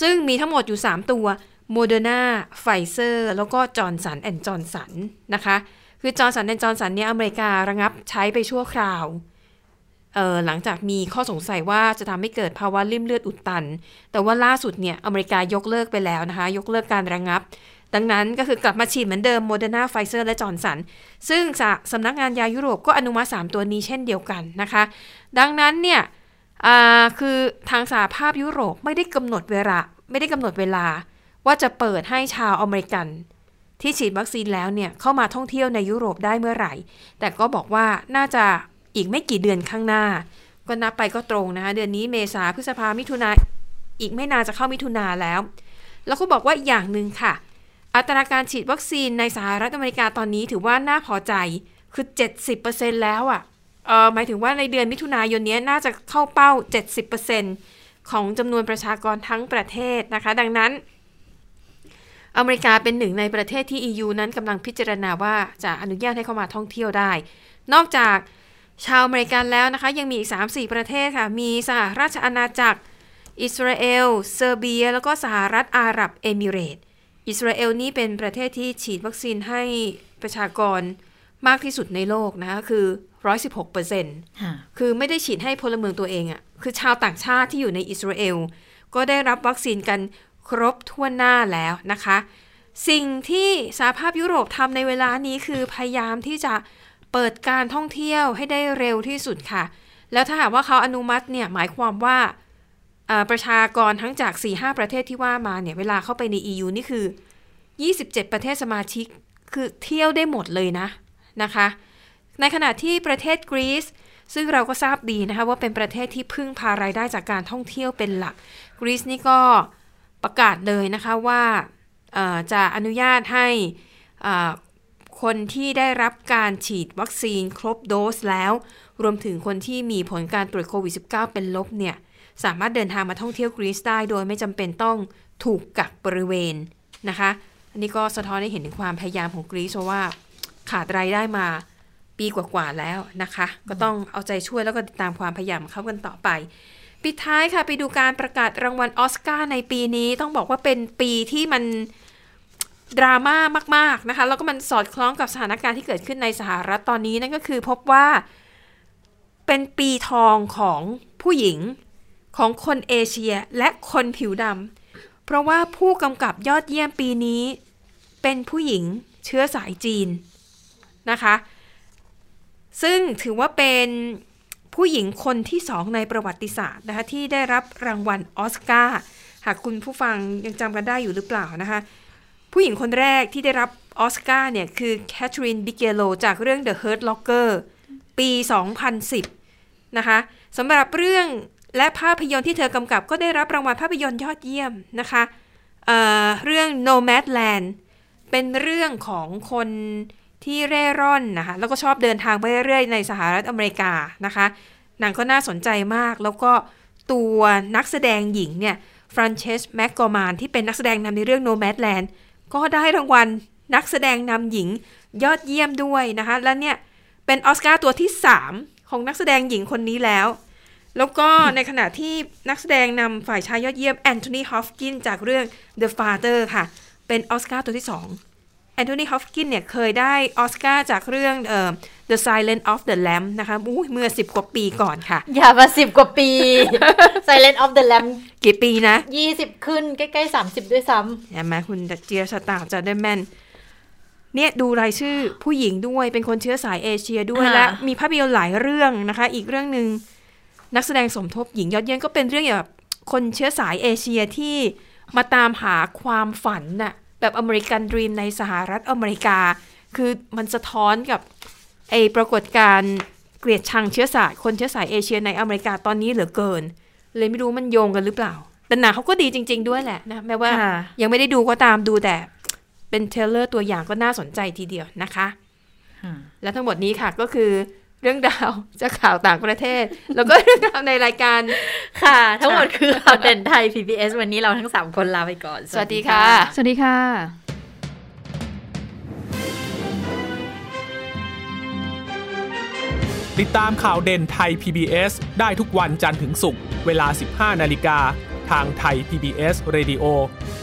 ซึ่งมีทั้งหมดอยู่ 3 ตัวโมเดอร์นาไฟเซอร์แล้วก็จอห์นสันแอนด์จอห์นสันนะคะ คือจอห์นสันแอนด์จอห์นสันเนี่ยอเมริการะงับใช้ไปชั่วคราวเออหลังจากมีข้อสงสัยว่าจะทำให้เกิดภาวะลิ่มเลือดอุดตัน แต่ว่าล่าสุดเนี่ยอเมริกายกเลิกไปแล้วนะคะ ยกเลิกการระงับ ดังนั้นก็คือกลับมาฉีดเหมือนเดิมโมเดอร์นาไฟเซอร์และจอห์นสัน ซึ่งสำนักงานยายุโรปก็อนุมัติ 3 ตัวนี้เช่นเดียวกันนะคะ ดังนั้นเนี่ยคือทางสหภาพยุโรปไม่ได้กำหนดเวลาไม่ได้กำหนดเวลา ว่าจะเปิดให้ชาวอเมริกัน ที่ฉีดวัคซีนแล้วเนี่ยเข้ามาท่องเที่ยวในยุโรปได้เมื่อไหร่ แต่ก็บอกว่าน่าจะอีกไม่กี่เดือนข้างหน้า ก็นับไปก็ตรงนะคะเดือนนี้เมษาพฤษภามิถุนาอีกไม่นานจะเข้ามิถุนาแล้ว แล้วก็บอกว่าอย่างหนึ่งค่ะ อัตราการฉีดวัคซีนในสหรัฐอเมริกาตอนนี้ถือว่าน่าพอใจคือ 70%แล้วอะ่ะเออหมายถึงว่าในเดือนมิถุนายนนี้น่าจะเข้าเป้า 70%ของจำนวนประชากรทั้งประเทศนะคะ ดังนั้น อเมริกาเป็นหนึ่งในประเทศที่ EU นั้นกำลังพิจารณาว่าจะอนุญาตให้เข้ามาท่องเที่ยวได้ นอกจากชาวอเมริกันแล้วนะคะ ยังมีอีก 3-4 ประเทศค่ะ มีสหราชอาณาจักร อิสราเอล เซอร์เบีย แล้วก็สหรัฐอาหรับเอมิเรต อิสราเอลนี่เป็นประเทศที่ฉีดวัคซีนให้ประชากรมากที่สุดในโลกนะคะคือ 116เปอร์เซ็นต์คือไม่ได้ฉีดให้พลเมืองตัวเองอะ่ะ คือชาวต่างชาติที่อยู่ในอิสราเอล ก็ได้รับวัคซีนกันครบทั่วหน้าแล้วนะคะ สิ่งที่สหภาพยุโรปทำในเวลานี้คือพยายามที่จะเปิดการท่องเที่ยวให้ได้เร็วที่สุดค่ะ แล้วถ้าหากว่าเขาอนุมัติเนี่ยหมายความว่า ประชากรทั้งจาก 4-5 ประเทศที่ว่ามาเนี่ย เวลาเข้าไปใน EU นี่คือ 27 ประเทศสมาชิก คือเที่ยวได้หมดเลยนะนะคะ ในขณะที่ประเทศกรีซซึ่งเราก็ทราบดีนะคะว่าเป็นประเทศที่พึ่งพารายได้จากการท่องเที่ยวเป็นหลัก กรีซนี่ก็ประกาศเลยนะคะว่าจะอนุญาตให้คนที่ได้รับการฉีดวัคซีนครบโดสแล้ว รวมถึงคนที่มีผลการตรวจโควิด -19 เป็นลบเนี่ย สามารถเดินทางมาท่องเที่ยวกรีซได้ โดยไม่จำเป็นต้องถูกกักบริเวณนะคะ อันนี้ก็สะท้อนให้เห็นถึงความพยายามของกรีซเพราะว่าขาดรายได้มาปีกว่าๆแล้วนะคะ ก็ต้องเอาใจช่วยแล้วก็ติดตามความพยายามเขากันต่อไป ปิดท้ายค่ะไปดูการประกาศรางวัลออสการ์ในปีนี้ต้องบอกว่าเป็นปีที่มันดราม่ามากๆนะคะ แล้วก็มันสอดคล้องกับสถานการณ์ที่เกิดขึ้นในสหรัฐตอนนี้นั่นก็คือพบว่าเป็นปีทองของผู้หญิง ของคนเอเชียและคนผิวดำ เพราะว่าผู้กำกับยอดเยี่ยมปีนี้ เป็นผู้หญิงเชื้อสายจีนนะคะ ซึ่งถือว่าเป็นผู้หญิงคนที่สองในประวัติศาสตร์นะคะที่ได้รับรางวัลออสการ์หากคุณผู้ฟังยังจำกันได้อยู่หรือเปล่านะคะ ผู้หญิงคนแรกที่ได้รับออสการ์เนี่ยคือแคทเธอรีนบิเกโลจากเรื่อง The Hurt Locker ปี 2010 นะคะสำหรับเรื่อง และภาพยนตร์ที่เธอกำกับก็ได้รับรางวัลภาพยนตร์ยอดเยี่ยมนะคะเเรื่อง Nomadland เป็นเรื่องของคนที่เร่ร่อนนะคะแล้วก็ชอบเดินทางไปเรื่อยๆในสหรัฐอเมริกานะคะหนังก็น่าสนใจมาก แล้วก็ตัวนักแสดงหญิงเนี่ยฟรานเชสแมกกอมานที่เป็นนักแสดงนำในเรื่อง Nomadland ก็ได้รางวัลนักแสดงนำหญิงยอดเยี่ยมด้วยนะคะ และเนี่ยเป็นออสการ์ตัวที่ 3 ของนักแสดงหญิงคนนี้แล้ว แล้วก็ในขณะที่นักแสดงนำฝ่ายชายยอดเยี่ยมแอนโทนีฮอปกินส์จากเรื่อง The Father ค่ะ เป็นออสการ์ตัวที่2แอนโทนีฮอปกินส์เนี่ยเคยได้ออสการ์จากเรื่องเอ่อ The Silent of the Lamb นะคะอู้เมื่อ10กว่าปีก่อนค่ะ อย่ามา10กว่าปี Silent of the Lamb กี่ปีนะ20ขึ้นใกล้ๆ30ด้วยซ้ำใช่ไหมคุณเจียสตาจะได้แม่น เนี่ยดูรายชื่อผู้หญิงด้วยเป็นคนเชื้อสายเอเชียด้วยค่ะและมีภาพยนตร์หลายเรื่องนะคะ อีกเรื่องหนึ่ง นักแสดงสมทบหญิงยอดเยี่ยมก็เป็นเรื่องเกี่ยวกับคนเชื้อสายเอเชียที่มาตามหาความฝันน่ะแบบ American dream ในสหรัฐอเมริกา คือมันสะท้อนกับไอ้ปรากฏการณ์เกลียดชังเชื้อสายคนเชื้อสายเอเชียในอเมริกาตอนนี้เหลือเกิน เลยไม่รู้มันโยงกันหรือเปล่าแต่หนังเขาก็ดีจริง ๆ ด้วยแหละนะแม้ว่าค่ะยังไม่ได้ดูก็ตามดูแต่เป็น trailer ตัวอย่างก็น่าสนใจทีเดียวนะคะค่ะและทั้งหมดนี้ค่ะก็คือ เรื่องราวจากข่าวต่างประเทศ แล้วก็เรื่องราวในรายการ ค่ะ ทั้งหมดคือข่าวเด่นไทย PBS วันนี้เราทั้ง 3 คนลาไปก่อน สวัสดีค่ะ สวัสดีค่ะ ติดตามข่าวเด่นไทย PBS ได้ทุกวันจันทร์ถึงศุกร์เวลา 15 นาฬิกา ทางไทย PBS Radio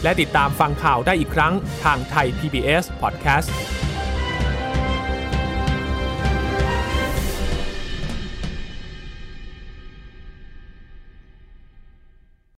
และติดตามฟังข่าวได้อีกครั้งทางไทย PBS Podcast